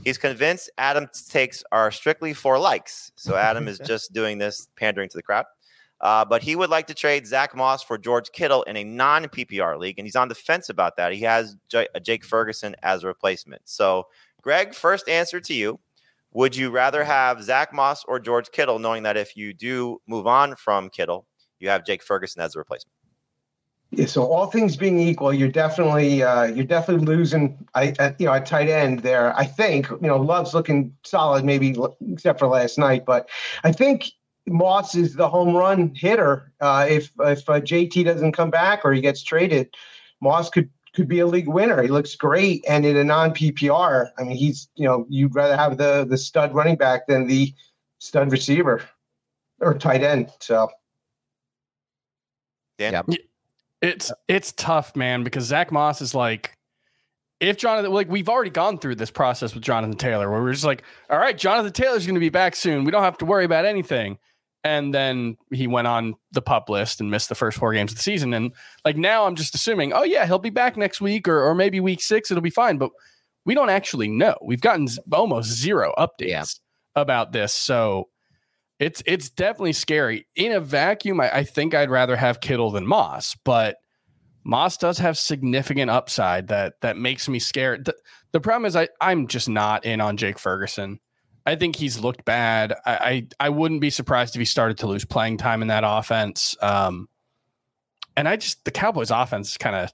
He's convinced Adam's takes are strictly for likes. So Adam is just doing this pandering to the crowd. Uh, but he would like to trade Zack Moss for George Kittle in a non PPR league, and he's on the fence about that. He has J- uh, Jake Ferguson as a replacement. So, Greg, first answer to you: Would you rather have Zack Moss or George Kittle, knowing that if you do move on from Kittle, you have Jake Ferguson as a replacement? Yeah, so all things being equal, you're definitely uh, you're definitely losing. I, at, you know, at tight end there. I think you know Love's looking solid, maybe except for last night, but I think Moss is the home run hitter. Uh, if if uh, JT doesn't come back or he gets traded, Moss could could be a league winner. He looks great, and in a non PPR, I mean, he's you know you'd rather have the the stud running back than the stud receiver or tight end. So yeah. Yep. It's it's tough, man, because Zack Moss is like if Jonathan, like we've already gone through this process with Jonathan Taylor, where we're just like, all right, Jonathan Taylor's going to be back soon. We don't have to worry about anything. And then he went on the pup list and missed the first four games of the season. And like now, I'm just assuming, oh yeah, he'll be back next week or or maybe week six, it'll be fine. But we don't actually know. We've gotten almost zero updates yeah. about this, so it's it's definitely scary. In a vacuum, I, I think I'd rather have Kittle than Moss, but Moss does have significant upside that that makes me scared. The, the problem is I I'm just not in on Jake Ferguson. I think he's looked bad. I, I, I wouldn't be surprised if he started to lose playing time in that offense. Um, and I just the Cowboys offense is kind of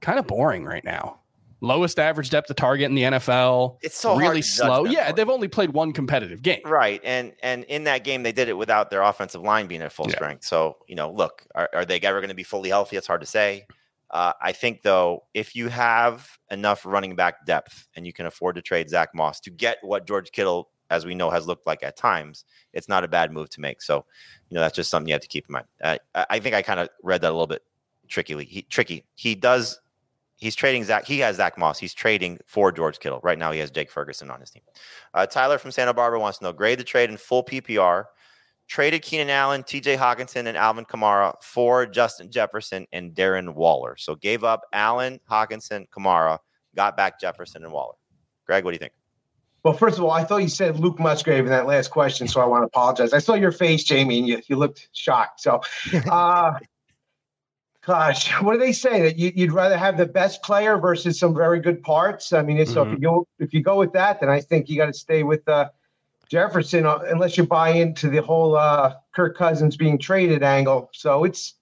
kind of boring right now. Lowest average depth of target in the NFL. It's so really slow. Yeah, they've only played one competitive game. Right, and and in that game they did it without their offensive line being at full yeah. strength. So you know, look, are, are they ever going to be fully healthy? It's hard to say. Uh, I think though, if you have enough running back depth and you can afford to trade Zack Moss to get what George Kittle, as we know, has looked like at times, it's not a bad move to make. So, you know, that's just something you have to keep in mind. Uh, I think I kind of read that a little bit trickily. He, tricky. He does he's trading Zack. He has Zack Moss. He's trading for George Kittle. Right now, he has Jake Ferguson on his team. Uh, Tyler from Santa Barbara wants to know grade the trade in full PPR. Traded Keenan Allen, TJ Hockenson, and Alvin Kamara for Justin Jefferson and Darren Waller. So gave up Allen, Hockenson, Kamara, got back Jefferson and Waller. Greg, what do you think? Well, first of all, I thought you said Luke Musgrave in that last question, so I want to apologize. I saw your face, Jamie, and you, you looked shocked. So, uh, gosh, what do they say that you, would rather have the best player versus some very good parts? I mean, mm-hmm. so if you mm-hmm. go if you go with that, then I think you got to stay with uh, Jefferson uh, unless you buy into the whole uh, Kirk Cousins being traded angle. So it's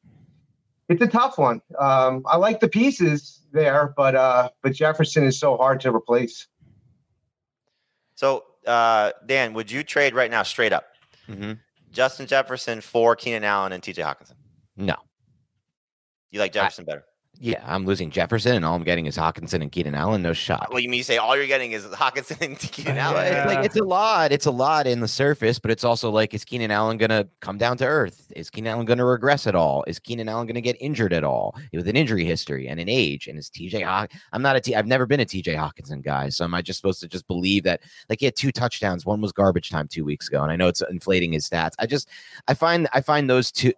it's a tough one. Um, I like the pieces there, but uh, but Jefferson is so hard to replace. So uh, Dan, would you trade right now, straight up, mm-hmm. Justin Jefferson for Keenan Allen and T.J. Hockenson? No. You like Jefferson I, better? Yeah, I'm losing Jefferson, and all I'm getting is Hockenson and Keenan Allen. No shot. Well, you mean you say all you're getting is Hockenson and Keenan oh, Allen? Yeah. It's like it's a lot. It's a lot in the surface, but it's also like, is Keenan Allen gonna come down to earth? Is Keenan Allen gonna regress at all? Is Keenan Allen gonna get injured at all with an injury history and an age? And is TJ Hock? I'm not a T. I've never been a TJ Hockenson guy, so am I just supposed to just believe that? Like he had two touchdowns. One was garbage time two weeks ago, and I know it's inflating his stats. I just, I find, I find those two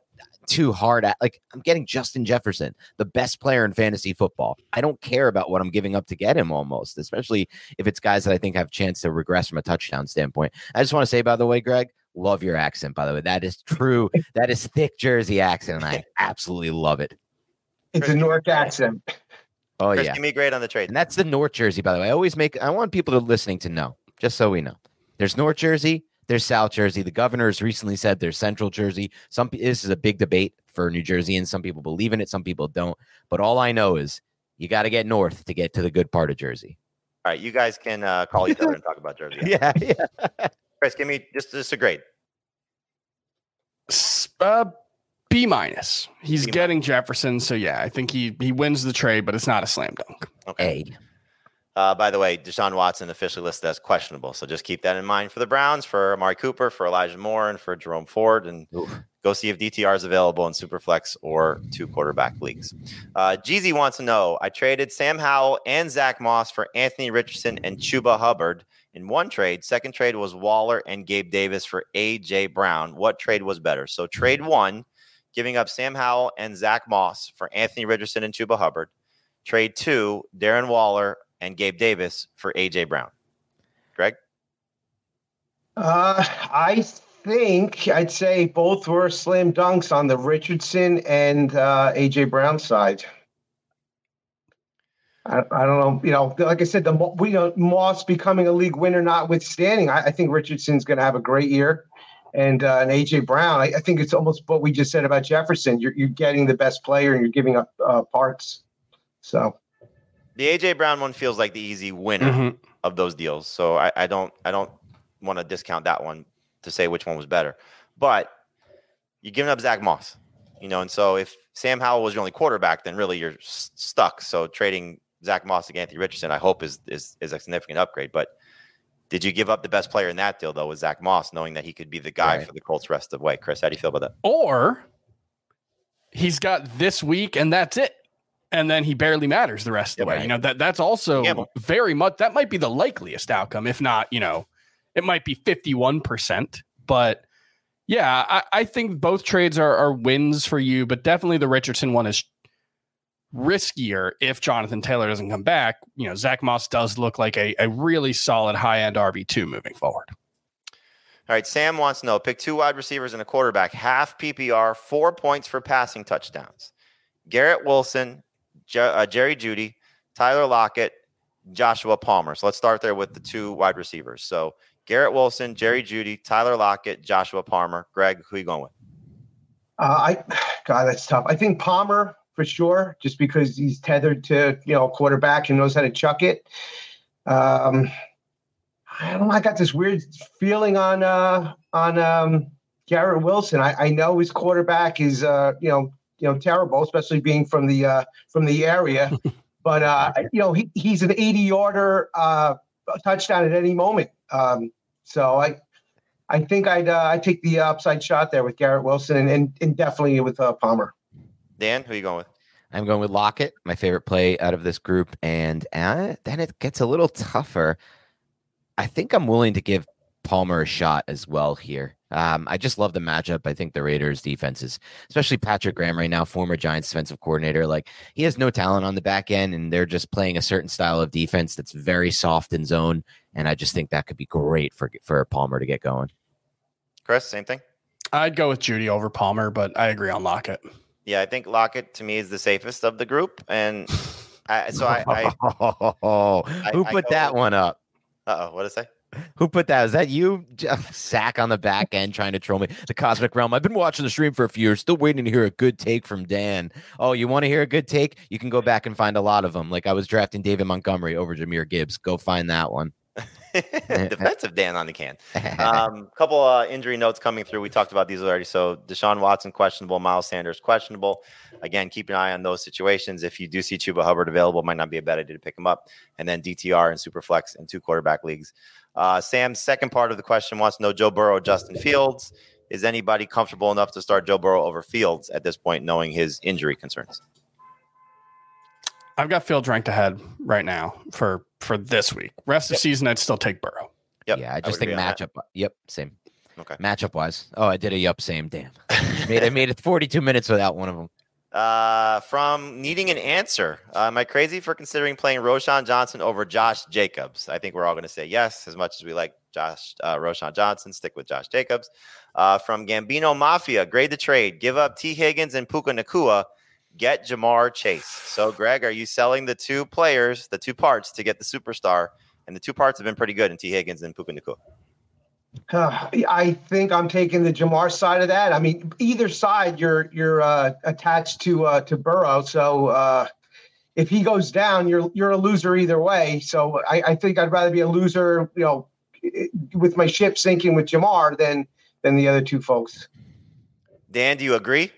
too hard at like I'm getting Justin Jefferson, the best player in fantasy football. I don't care about what I'm giving up to get him almost, especially if it's guys that I think have chance to regress from a touchdown standpoint. I just want to say, by the way, Greg, love your accent, by the way. That is true. that is thick Jersey accent, and I absolutely love it. It's a Newark accent. Oh Chris, yeah. Give me a grade on the trade. And that's the North Jersey, by the way. I always make I want people to listening to know, just so we know. There's North Jersey, there's South Jersey. The governor has recently said there's Central Jersey. Some this is a big debate for New Jersey, and some people believe in it, some people don't. But all I know is you got to get north to get to the good part of Jersey. All right, you guys can uh, call each other and talk about Jersey. Yeah, yeah. Chris, give me just just a grade. Uh, B minus. He's B-. getting Jefferson, so yeah, I think he he wins the trade, but it's not a slam dunk. Okay. A. Uh, by the way, Deshaun Watson officially listed as questionable. So just keep that in mind for the Browns, for Amari Cooper, for Elijah Moore, and for Jerome Ford. And go see if DTR is available in Superflex or two quarterback leagues. Uh, Jeezy wants to know I traded Sam Howell and Zack Moss for Anthony Richardson and Chuba Hubbard in one trade. Second trade was Waller and Gabe Davis for A.J. Brown. What trade was better? So trade one, giving up Sam Howell and Zack Moss for Anthony Richardson and Chuba Hubbard. Trade two, Darren Waller and Gabe Davis for AJ Brown. Greg? Uh, I think I'd say both were slam dunks on the Richardson and uh, AJ Brown side. I, I, don't know. You know, like I said, the we know Moss becoming a league winner notwithstanding, I, I think Richardson's going to have a great year, and uh, and AJ Brown. I, I, think it's almost what we just said about Jefferson. You're you're getting the best player and you're giving up uh, parts. So the AJ Brown one feels like the easy winner mm-hmm. of those deals. So I, I don't I don't want to discount that one to say which one was better. But you're giving up Zack Moss, you know, and so if Sam Howell was your only quarterback, then really you're s- stuck. So trading Zack Moss to Anthony Richardson, I hope is is is a significant upgrade. But did you give up the best player in that deal though with Zack Moss, knowing that he could be the guy right. for the Colts rest of the way? Chris, how do you feel about that? Or he's got this week and that's it and then he barely matters the rest of the way. right. You know that that's also very much that might be the likeliest outcome, if not, you know, it might be fifty one percent. But yeah, I, I think both trades are, are wins for you, but definitely the Richardson one is riskier if Jonathan Taylor doesn't come back. You know, Zack Moss does look like a, a really solid high end RB two moving forward. All right, Sam wants to know pick two wide receivers and a quarterback, half PPR, four points for passing touchdowns. Garrett Wilson, Je- uh, Jerry Jeudy, Tyler Lockett, Joshua Palmer. So let's start there with the two wide receivers. So Garrett Wilson, Jerry Jeudy, Tyler Lockett, Joshua Palmer. Greg, who are you going with? Uh, I, God, that's tough. I think Palmer for sure, just because he's tethered to you know a quarterback and knows how to chuck it. Um, I don't know. I got this weird feeling on uh, on um, Garrett Wilson. I, I know his quarterback is uh, you know you know terrible, especially being from the uh, from the area. but uh, you know he, he's an 80 yarder uh, touchdown at any moment. Um, so I I think I'd uh, I'd take the upside shot there with Garrett Wilson and and, and definitely with uh, Palmer. Dan, who are you going with? I'm going with Lockett, my favorite play out of this group, and uh, then it gets a little tougher. I think I'm willing to give Palmer a shot as well here. Um, I just love the matchup. I think the Raiders defense is, especially Patrick Graham right now, former Giants defensive coordinator. Like he has no talent on the back end, and they're just playing a certain style of defense that's very soft in zone. And I just think that could be great for for Palmer to get going. Chris, same thing. I'd go with Jeudy over Palmer, but I agree on Lockett. Yeah, I think Lockett to me is the safest of the group, and I, so I. I Who put go that with- one up? uh oh, what did I say? Who put that? Is that you? Sack on the back end trying to troll me. The Cosmic Realm. I've been watching the stream for a few years, still waiting to hear a good take from Dan. Oh, you want to hear a good take? You can go back and find a lot of them. Like I was drafting David Montgomery over Jahmyr Gibbs. Go find that one. Defensive Dan on the can. Um, couple uh, injury notes coming through. We talked about these already. So Deshaun Watson questionable, Miles Sanders questionable. Again, keep an eye on those situations. If you do see Chuba Hubbard available, might not be a bad idea to pick him up. And then DTR and Superflex in two quarterback leagues. Uh, Sam's second part of the question wants to know Joe Burrow, Justin Fields. Is anybody comfortable enough to start Joe Burrow over Fields at this point, knowing his injury concerns? I've got Fields ranked ahead right now for for this week. Rest of season, I'd still take Burrow. Yep. yeah, I would just think agree that. matchup. Yep, same. Okay. Matchup wise. Oh, I did a yup, same. Damn. made I made it 42 minutes without one of them. Uh, from needing an answer, uh, am I crazy for considering playing Roschon Johnson over Josh Jacobs? I think we're all going to say yes, as much as we like Josh uh, Roschon Johnson. Stick with Josh Jacobs. Uh, from Gambino Mafia, grade the trade, give up Tee Higgins and Puka Nacua, get Ja'Marr Chase. So, Greg, are you selling the two players, the two parts, to get the superstar? And the two parts have been pretty good in Tee Higgins and Puka Nacua. Uh, I think I'm taking the Ja'Marr side of that. I mean, either side you're you're uh, attached to uh, to Burrow, so uh, if he goes down, you're you're a loser either way. So I, I think I'd rather be a loser, you know, with my ship sinking with Ja'Marr than than the other two folks. Dan, do you agree?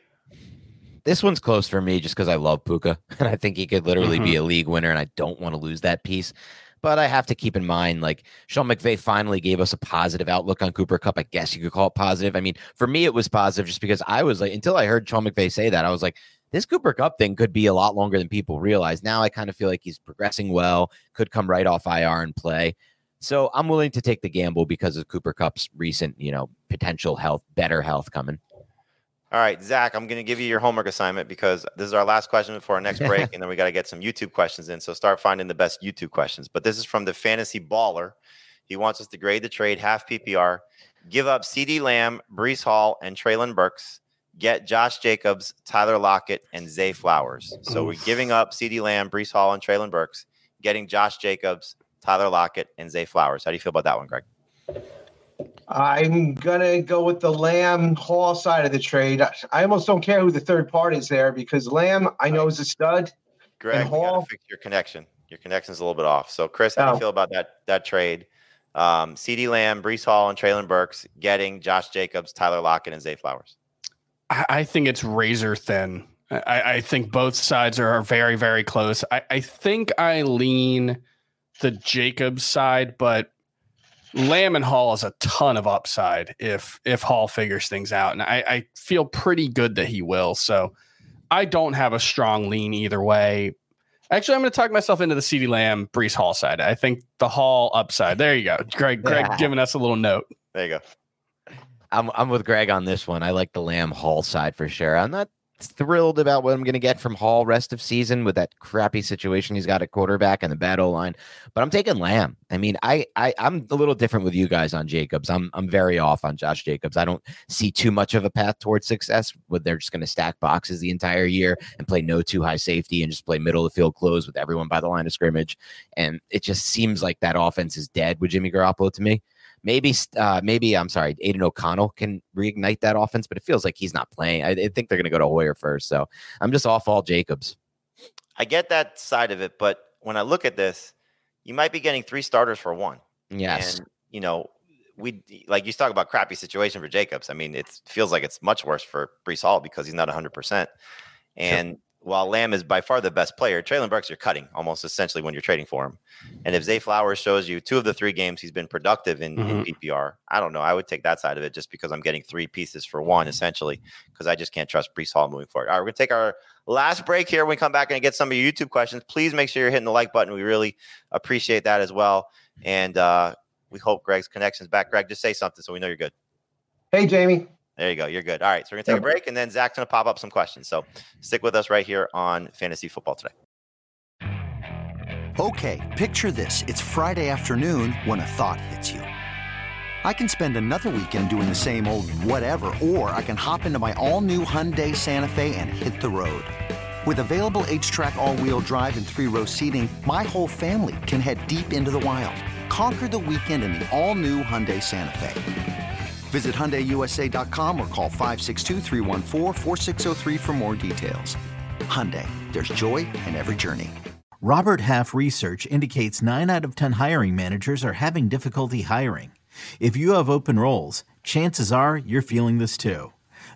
This one's close for me just because I love Puka and I think he could literally be mm-hmm. a league winner, and I don't want to lose that piece. But I have to keep in mind, like Sean McVay finally gave us a positive outlook on Cooper Kupp. I guess you could call it positive. I mean, for me, it was positive just because I was like, until I heard Sean McVay say that, I was like, this Cooper Kupp thing could be a lot longer than people realize. Now I kind of feel like he's progressing well, could come right off IR and play. So I'm willing to take the gamble because of Cooper Kupp's recent, you know, potential health, better health coming. All right, Zach, I'm going to give you your homework assignment because this is our last question before our next break, and then we got to get some YouTube questions in. So start finding the best YouTube questions. But this is from the Fantasy Baller. He wants us to grade the trade half PPR, give up CeeDee Lamb, Breece Hall, and Treylon Burks, get Josh Jacobs, Tyler Lockett, and Zay Flowers. So we're giving up CeeDee Lamb, Breece Hall, and Treylon Burks, getting Josh Jacobs, Tyler Lockett, and Zay Flowers. How do you feel about that one, Greg? I'm gonna go with the Lamb Hall side of the trade. I, I almost don't care who the third part is there because Lamb I know is a stud. Greg, we got Hall? to fix your connection. Your connection's a little bit off. So, Chris, how do Oh. you feel about that that trade? Um, CeeDee Lamb, Breece Hall, and Treylon Burks getting Josh Jacobs, Tyler Lockett, and Zay Flowers. I, I think it's razor thin. I, I think both sides are, are very, very close. I, I think I lean the Jacobs side, but Lamb and Hall is a ton of upside if if Hall figures things out, and I, I feel pretty good that he will. So I don't have a strong lean either way. Actually, I'm going to talk myself into the CeeDee Lamb Breece Hall side. I think the Hall upside. There you go. Greg, Greg Yeah. giving us a little note. There you go. I'm I'm with Greg on this one. I like the Lamb Hall side for sure. I'm not thrilled about what I'm going to get from Hall rest of season with that crappy situation he's got at quarterback and the bad O line. But I'm taking Lamb. I mean, I, I I'm a little different with you guys on Jacobs. I'm I'm very off on Josh Jacobs. I don't see too much of a path towards success. With they're just going to stack boxes the entire year and play no too high safety and just play middle of the field close with everyone by the line of scrimmage. And it just seems like that offense is dead with Jimmy Garoppolo to me. Maybe, uh, maybe I'm sorry, Aidan O'Connell can reignite that offense, but it feels like he's not playing. I, I think they're going to go to Hoyer first, so I'm just off all Jacobs. I get that side of it, but when I look at this, you might be getting three starters for one. Yes, And you know, we like you talk about crappy situation for Jacobs. I mean, it feels like it's much worse for Breece Hall because he's not 100. percent And while Lamb is by far the best player, Treylon Burks you're cutting almost essentially when you're trading for him. And if Zay Flowers shows you two of the three games he's been productive in, in PPR, I don't know. I would take that side of it just because I'm getting three pieces for one essentially because I just can't trust Breece Hall moving forward. All right, we're gonna take our last break here. When we come back and get some of your YouTube questions, please make sure you're hitting the like button. We really appreciate that as well. And uh, we hope Greg's connection's back. Greg, just say something so we know you're good. Hey, Jamie. There you go. You're good. All right. So we're gonna take a break, and then Zach's gonna pop up some questions. So stick with us right here on Fantasy Football today. Okay, picture this. It's Friday afternoon when a thought hits you. I can spend another weekend doing the same old whatever, or I can hop into my all new Hyundai Santa Fe and hit the road. With available HTRAC, all wheel drive, and three row seating, my whole family can head deep into the wild. Conquer the weekend in the all new Hyundai Santa Fe. Visit HyundaiUSA.com or call 562-314-4603 for more details. Hyundai, there's joy in every journey. Robert Half research indicates 9 out of 10 hiring managers are having difficulty hiring. If you have open roles, chances are you're feeling this too.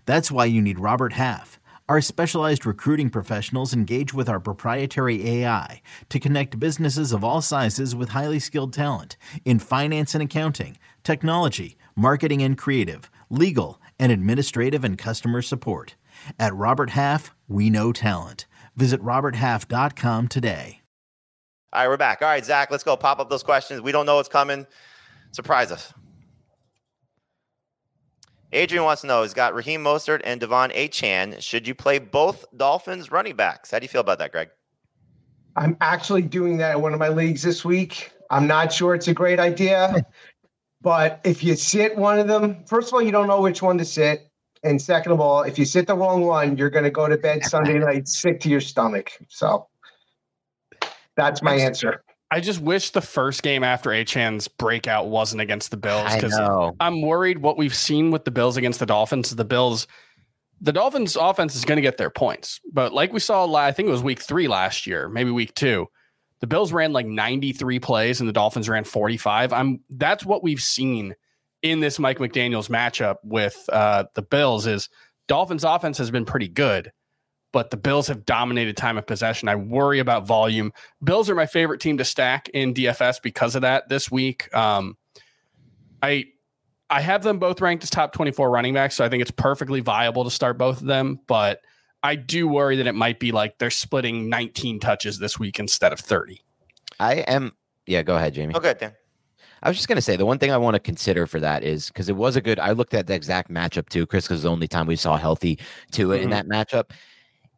That's why you need Robert Half. Our specialized recruiting professionals engage with our proprietary AI to connect businesses of all sizes with highly skilled talent in finance and accounting, technology, marketing and creative, legal, and administrative and customer support. At Robert Half, we know talent. Visit RobertHalf.com today. All right, we're back. All right, Zach, let's go. Pop up those questions. We don't know what's coming. Surprise us. Adrian wants to know: he's got Raheem Mostert and De'Von Achane? Should you play both Dolphins running backs? How do you feel about that, Greg? I'm actually doing that in one of my leagues this week. I'm not sure it's a great idea, but if you sit one of them, first of all, you don't know which one to sit. And second of all, if you sit the wrong one, you're going to go to bed Sunday night sick to your stomach. So that's my answer. I just wish the first game after Achane's breakout wasn't against the Bills I because know. I'm worried what we've seen with the Bills against the Dolphins. The Bills, the Dolphins offense is going to get their points, but like we saw, I think it was week three last year, maybe week two. The Bills ran like 93 plays and the Dolphins ran 45. I'm that's what we've seen in this Mike McDaniel's matchup with uh, the Bills. Is Dolphins offense has been pretty good, but the Bills have dominated time of possession. I worry about volume. Bills are my favorite team to stack in DFS because of that this week. Um, I I have them both ranked as top 24 running backs, so I think it's perfectly viable to start both of them, but I do worry that it might be like they're splitting 19 touches this week instead of 30. I am. Yeah, go ahead, Jamie. Okay, Dan. I was just going to say the one thing I want to consider for that is because it was a good. I looked at the exact matchup too, Chris, because the only time we saw healthy to it in Mhm. that matchup.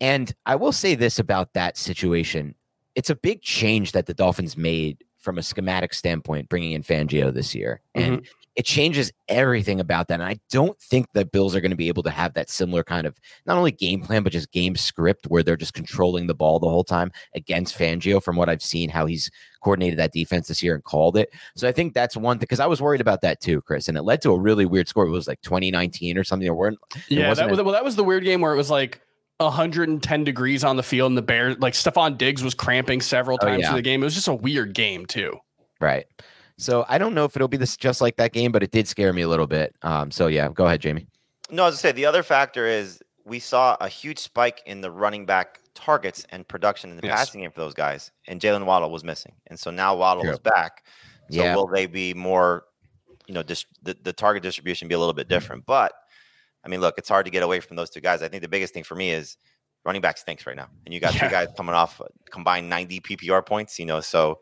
And I will say this about that situation: it's a big change that the Dolphins made from a schematic standpoint, bringing in Fangio this year, and it changes everything about that. And I don't think the Bills are going to be able to have that similar kind of not only game plan but just game script where they're just controlling the ball the whole time against Fangio. From what I've seen, how he's coordinated that defense this year and called it. So I think that's one thing because I was worried about that too, Chris, and it led to a really weird score. It was like 2019 or something. Or weren't Yeah, that was, as- well, that was the weird game where it was like 110 degrees on the field and the Bears, like Stefon Diggs was cramping several Oh, times yeah. through the game. It was just a weird game too. right. So I don't know if it'll be this just like that game, but it did scare me a little bit. Um, so yeah, go ahead, Jamie. No, as I say, the other factor is we saw a huge spike in the running back targets and production in the Yes. passing game for those guys, and Jaylen Waddle was missing, and so now Waddle True. is back. So Yeah. will they be more, you know, dis- the, the target distribution be a little bit different? But I mean, look, it's hard to get away from those two guys. I think the biggest thing for me is running back stinks right now, and you got Yeah. two guys coming off combined 90 PPR points. You know, so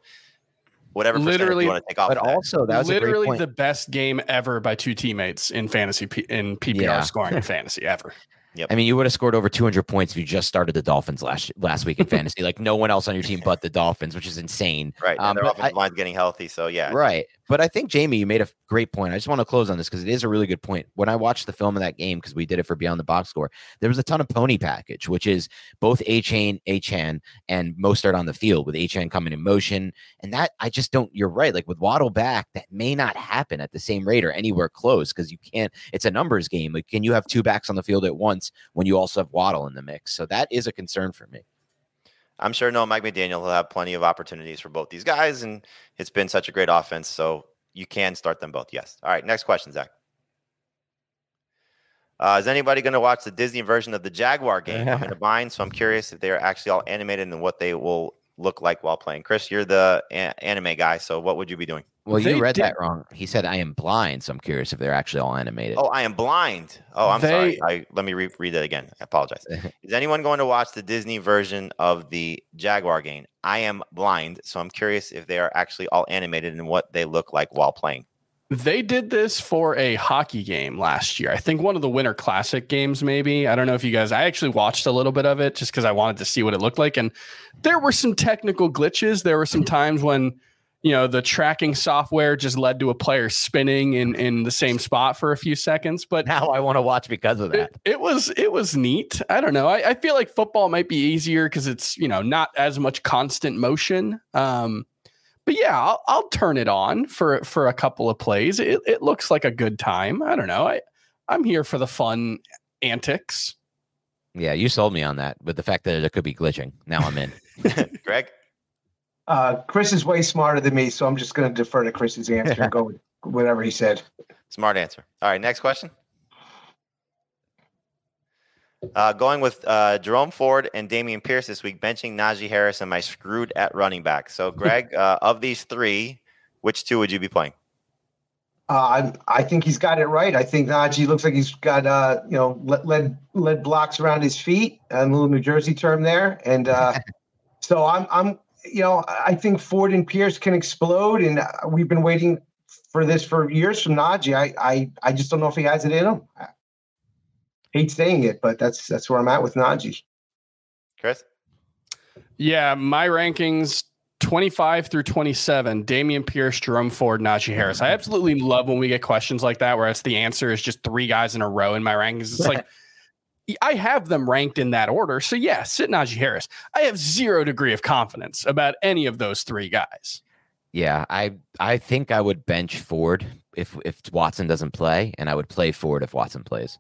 whatever percentage Literally- you want to take off. But of that. also, that was a great Literally point. the best game ever by two teammates in fantasy P- in PPR Yeah. scoring in fantasy ever. Yep. I mean, you would have scored over 200 points if you just started the Dolphins last last week in fantasy. Like no one else on your team but the Dolphins, which is insane. right, and Um, their offensive I- line's getting healthy. So yeah, Right. But I think Jamie, you made a great point. I just want to close on this because it is a really good point. When I watched the film of that game, because we did it for Beyond the Box Score, there was a ton of pony package, which is both Achane, A Chan, and Mostert on the field with Achane coming in motion. And that I just don't, you're right. Like with Waddle back, that may not happen at the same rate or anywhere close because you can't, it's a numbers game. Like, can you have two backs on the field at once when you also have Waddle in the mix? So that is a concern for me. I'm sure no Mike McDaniel will have plenty of opportunities for both these guys, and it's been such a great offense, so you can start them both. Yes. All right. Next question, Zach. Uh, is anybody going to watch the Disney version of the Jaguar game? I'm in a bind, so I'm curious if they are actually all animated and what they will look like while playing. Chris, you're the a- anime guy, so what would you be doing? Well, They you read did- that wrong. He said, I am blind. So I'm curious if they're actually all animated. Oh, I am blind. Oh, I'm sorry. I let me re- read it again. I apologize. Is anyone going to watch the Disney version of the Jaguar game? I am blind, so I'm curious if they are actually all animated and what they look like while playing. They did this for a hockey game last year. I think one of the Winter Classic games, maybe. I don't know if you guys, I actually watched a little bit of it just because I wanted to see what it looked like. And there were some technical glitches. There were some times when, you know, the tracking software just led to a player spinning in, in the same spot for a few seconds. But now I want to watch because of that. it, it was it was neat. I don't know. I, I feel like football might be easier because it's you know not as much constant motion. Um, but yeah, I'll, I'll turn it on for for a couple of plays. It, it looks like a good time. I don't know. I I'm here for the fun antics. Yeah, you sold me on that. But the fact that it could be glitching, now I'm in. Greg? Uh, Chris is way smarter than me, so I'm just going to defer to Chris's answer and go with whatever he said. Smart answer. All right, next question. Uh, going with uh, Jerome Ford and Dameon Pierce this week, benching Najee Harris. and I screwed at running back? So, Greg, uh, of these three, which two would you be playing? Uh, I, I think he's got it right. I think Najee looks like he's got uh, you know lead lead, lead blocks around his feet, a little New Jersey term there, and uh, so I'm I'm you know I think Ford and Pierce can explode, and uh, we've been waiting for this for years from Najee. I I, I just don't know if he has it in him. I hate saying it, but that's that's where I'm at with Najee. Chris? Yeah, my rankings 25 through 27, Dameon Pierce, Jerome Ford, Najee Harris. I absolutely love when we get questions like that where it's the answer is just three guys in a row in my rankings. It's like I have them ranked in that order. So yeah, sit Najee Harris. I have zero degree of confidence about any of those three guys. Yeah, I I think I would bench Ford if if Watson doesn't play, and I would play Ford if Watson plays.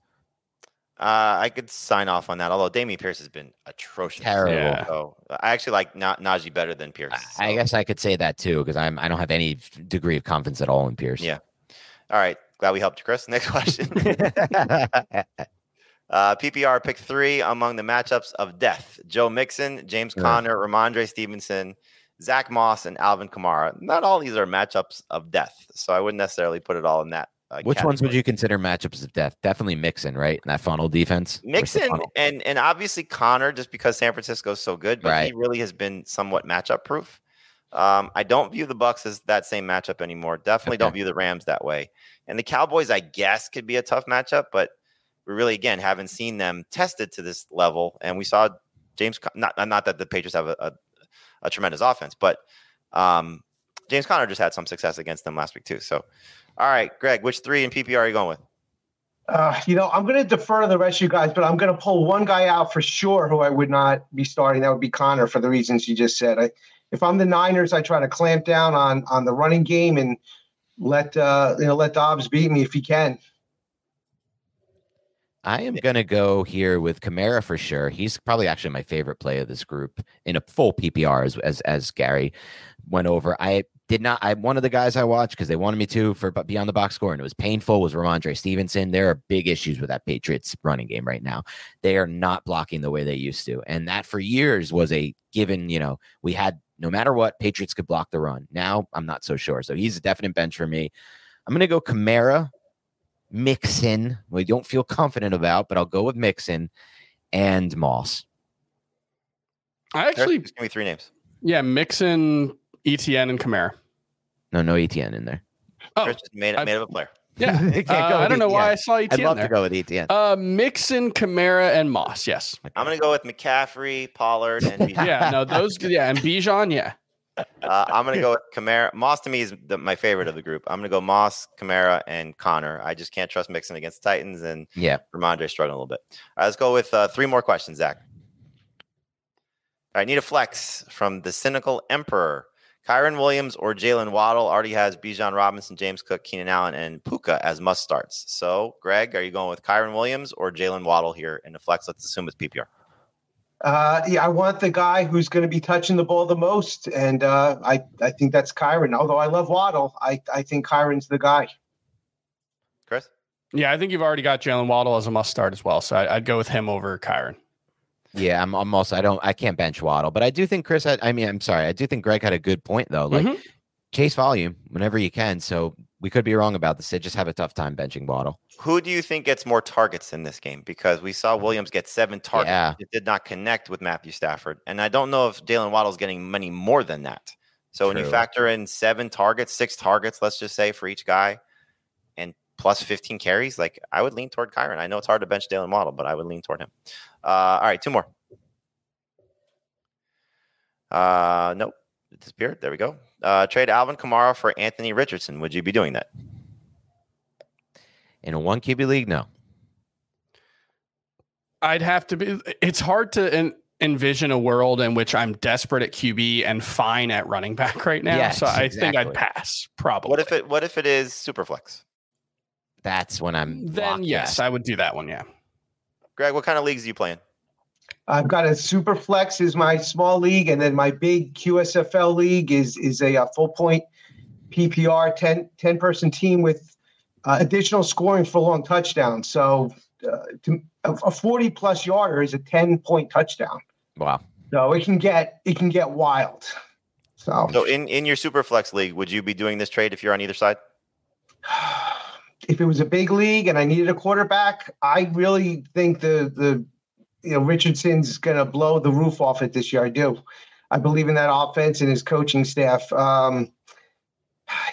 Uh, I could sign off on that, although Dameon Pierce has been atrocious. Terrible. Yeah. So, I actually like Na- Najee better than Pierce. I so- guess I could say that too because I'm I don't have any degree of confidence at all in Pierce. Yeah. All right. Glad we helped you, Chris. Next question. Uh, PPR pick three among the matchups of death: Joe Mixon, James Yeah. Conner, Rhamondre Stevenson, Zach Moss, and Alvin Kamara. Not all these are matchups of death, so I wouldn't necessarily put it all in that. Uh, Which ones would you consider matchups of death? Definitely Mixon, right? And that funnel defense. Mixon funnel. and and obviously Conner, just because San Francisco is so good, but he really has been somewhat matchup proof. Um, I don't view the Bucs as that same matchup anymore. Definitely don't view the Rams that way. And the Cowboys, I guess, could be a tough matchup, but we really again haven't seen them tested to this level. And we saw James, not not that the Patriots have a, a, a tremendous offense, but um, James Conner just had some success against them last week too. So, all right, Greg, which three in PPR are you going with? Uh, you know, I'm going to defer to the rest of you guys, but I'm going to pull one guy out for sure who I would not be starting. That would be Conner for the reasons you just said. I, if I'm the Niners, I try to clamp down on on the running game and let uh, you know let Dobbs beat me if he can. I am gonna go here with Kamara for sure. He's probably actually my favorite play of this group in a full PPR as as, as Gary went over. I did not. I one of the guys I watched because they wanted me to for but beyond the box score, and it was painful. Was Rhamondre Stevenson? There are big issues with that Patriots running game right now. They are not blocking the way they used to, and that for years was a given. You know, we had no matter what, Patriots could block the run. Now I'm not so sure. So he's a definite bench for me. I'm gonna go Kamara. Mixon, we don't feel confident about, but I'll go with Mixon and Moss. I actually, Just give me three names. yeah, Mixon, ETN, and Kamara. No, no ETN in there. Oh, Chris just made, I- made up a player. yeah. Uh, I don't know why I saw ETN I'd love there. to go with ETN. Uh, Mixon, Kamara, and Moss. Yes. I'm going to go with McCaffrey, Pollard, and Bijan. Yeah. No, those. Yeah, and Bijan. Yeah. Uh, I'm going to go with Kamara. Moss to me is the, my favorite of the group. I'm going to go Moss, Kamara, and Conner. I just can't trust Mixon against the Titans, and yeah. Rhamondre struggling a little bit. All right, let's go with uh, three more questions, Zach. All right, need a flex from the cynical emperor. Kyren Williams or Jaylen Waddle already has Bijan Robinson, James Cook, Keenan Allen, and Puka as must starts. So, Greg, are you going with Kyren Williams or Jaylen Waddle here in the flex? Let's assume it's PPR. Uh, yeah, I want the guy who's going to be touching the ball the most, and uh, I I think that's Kyren. Although I love Waddle, I I think Kyren's the guy. Chris? Yeah, I think you've already got Jaylen Waddle as a must start as well. So I, I'd go with him over Kyren. Yeah, I'm, I'm also I don't I can't bench Waddle, but I do think Chris had I mean I'm sorry, I do think Greg had a good point though. Like Mhm. chase volume whenever you can. So we could be wrong about this. They just have a tough time benching Waddle. Who do you think gets more targets in this game? Because we saw Williams get seven targets. Yeah. It did not connect with Matthew Stafford. And I don't know if Jaylen Waddle's getting many more than that. So when you factor in seven targets, six targets, let's just say for each guy, and plus 15 carries, like I would lean toward Kyren. I know it's hard to bench Jaylen Waddle, but I would lean toward him. Uh, all right, two more. Uh, nope, it disappeared. There we go. Uh, trade Alvin Kamara for Anthony Richardson. Would you be doing that? In a one QB league, no. I'd have to be. It's hard to en- envision a world in which I'm desperate at QB and fine at running back right now. Yes, so I think I'd pass. Probably. What if it? What if it is Superflex? That's when I'm Then yes, in. I would do that one. Yeah. Greg, what kind of leagues are you playing? I've got a super flex is my small league, and then my big QSFL league is is a, uh full point PPR 10, 10 person team with uh, additional scoring for long touchdowns. So uh, to, a, a forty plus yarder is a ten point touchdown. Wow. So it can get it can get wild. So So in in your Superflex league, would you be doing this trade if you're on either side? if it was a big league and I needed a quarterback, I really think the the you know Richardson's going to blow the roof off it this year. I do. I believe in that offense and his coaching staff. Um,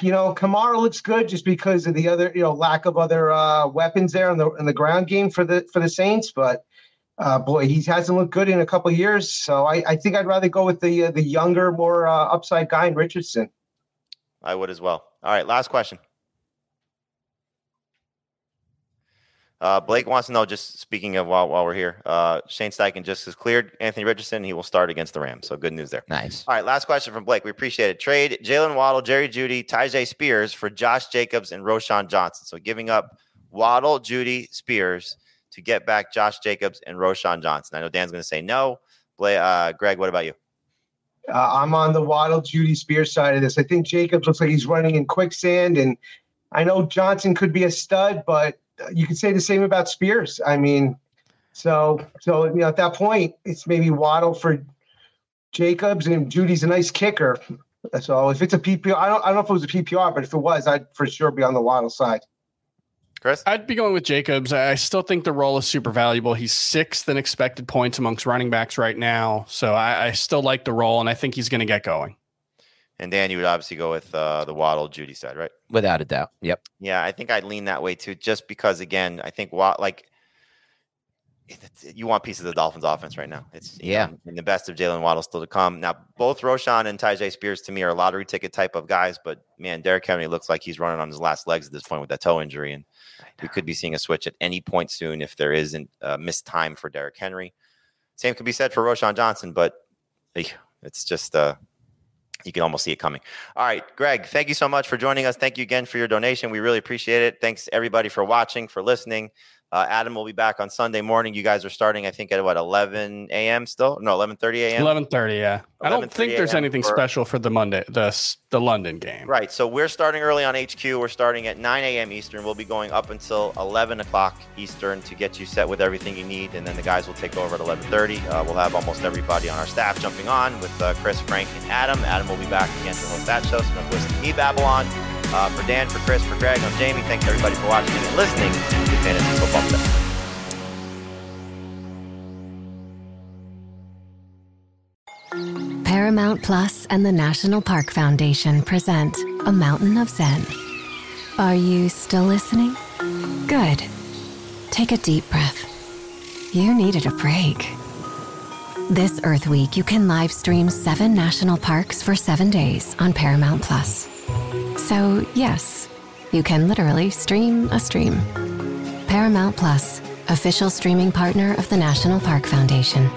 you know, Kamara looks good just because of the other you know lack of other uh, weapons there in the in the ground game for the for the Saints, but. Uh, boy, he hasn't looked good in a couple years, so I, I think I'd rather go with the uh, the younger, more uh, upside guy in Richardson. I would as well. All right, last question. Uh, Blake wants to know, just speaking of while, while we're here, uh, Shane Steichen just has cleared Anthony Richardson. He will start against the Rams. So good news there. Nice. All right, last question from Blake. We appreciate it. Trade Jaylen Waddle, Jerry Jeudy, Tyjae Spears for Josh Jacobs and Roschon Johnson. So giving up Waddle, Jeudy, Spears to get back Josh Jacobs and Roschon Johnson. I know Dan's going to say no. Blake, uh, Greg, what about you? Uh, I'm on the Waddle Jeudy Spears side of this. I think Jacobs looks like he's running in quicksand, and I know Johnson could be a stud, but you could say the same about Spears. I mean, so so you know at that point it's maybe Waddle for Jacobs, and Jeudy's a nice kicker. So if it's a PPR, I don't I don't know if it was a PPR, but if it was, I'd for sure be on the Waddle side. Chris? I'd be going with Jacobs. I still think the role is super valuable. He's sixth in expected points amongst running backs right now. So I, I still like the role, and I think he's going to get going. And Dan, you would obviously go with uh, the Waddle, Jeudy side, right? Without a doubt. Yep. Yeah, I think I'd lean that way too, just because again, I think what like you want pieces of the Dolphins offense right now. It's Yeah. know, and the best of Jaylen Waddle still to come. Now, both Roschon and Tyjae Spears to me are lottery ticket type of guys, but man, Derrick Henry looks like he's running on his last legs at this point with that toe injury, and we could be seeing a switch at any point soon if there isn't uh, missed time for Derrick Henry. Same could be said for Roschon Johnson, but it's just uh, you can almost see it coming. All right, Greg, thank you so much for joining us. Thank you again for your donation. We really appreciate it. Thanks everybody for watching, for listening. Uh, Adam will be back on Sunday morning. You guys are starting, I think, at what 11 a.m. Still, no, 11:30 a.m. Eleven thirty. Yeah, I don't think there's anything for- special for the Monday, the the London game. Right. So we're starting early on HQ. We're starting at 9 a.m. Eastern. We'll be going up until 11 o'clock Eastern to get you set with everything you need, and then the guys will take over at 11:30. Uh, we'll have almost everybody on our staff jumping on with uh, Chris, Frank, and Adam. Adam will be back again to host that show. So don't listen to me, Babylon. Uh, for Dan, for Chris, for Greg, I'm Jamey. Thanks everybody for watching and listening to Fantasy Football Today. Paramount Plus and the National Park Foundation present A Mountain of Zen. Are you still listening? Good. Take a deep breath. You needed a break. This Earth Week, you can live stream seven national parks for seven days on Paramount Plus. So, yes, you can literally stream a stream. Paramount Plus, official streaming partner of the National Park Foundation.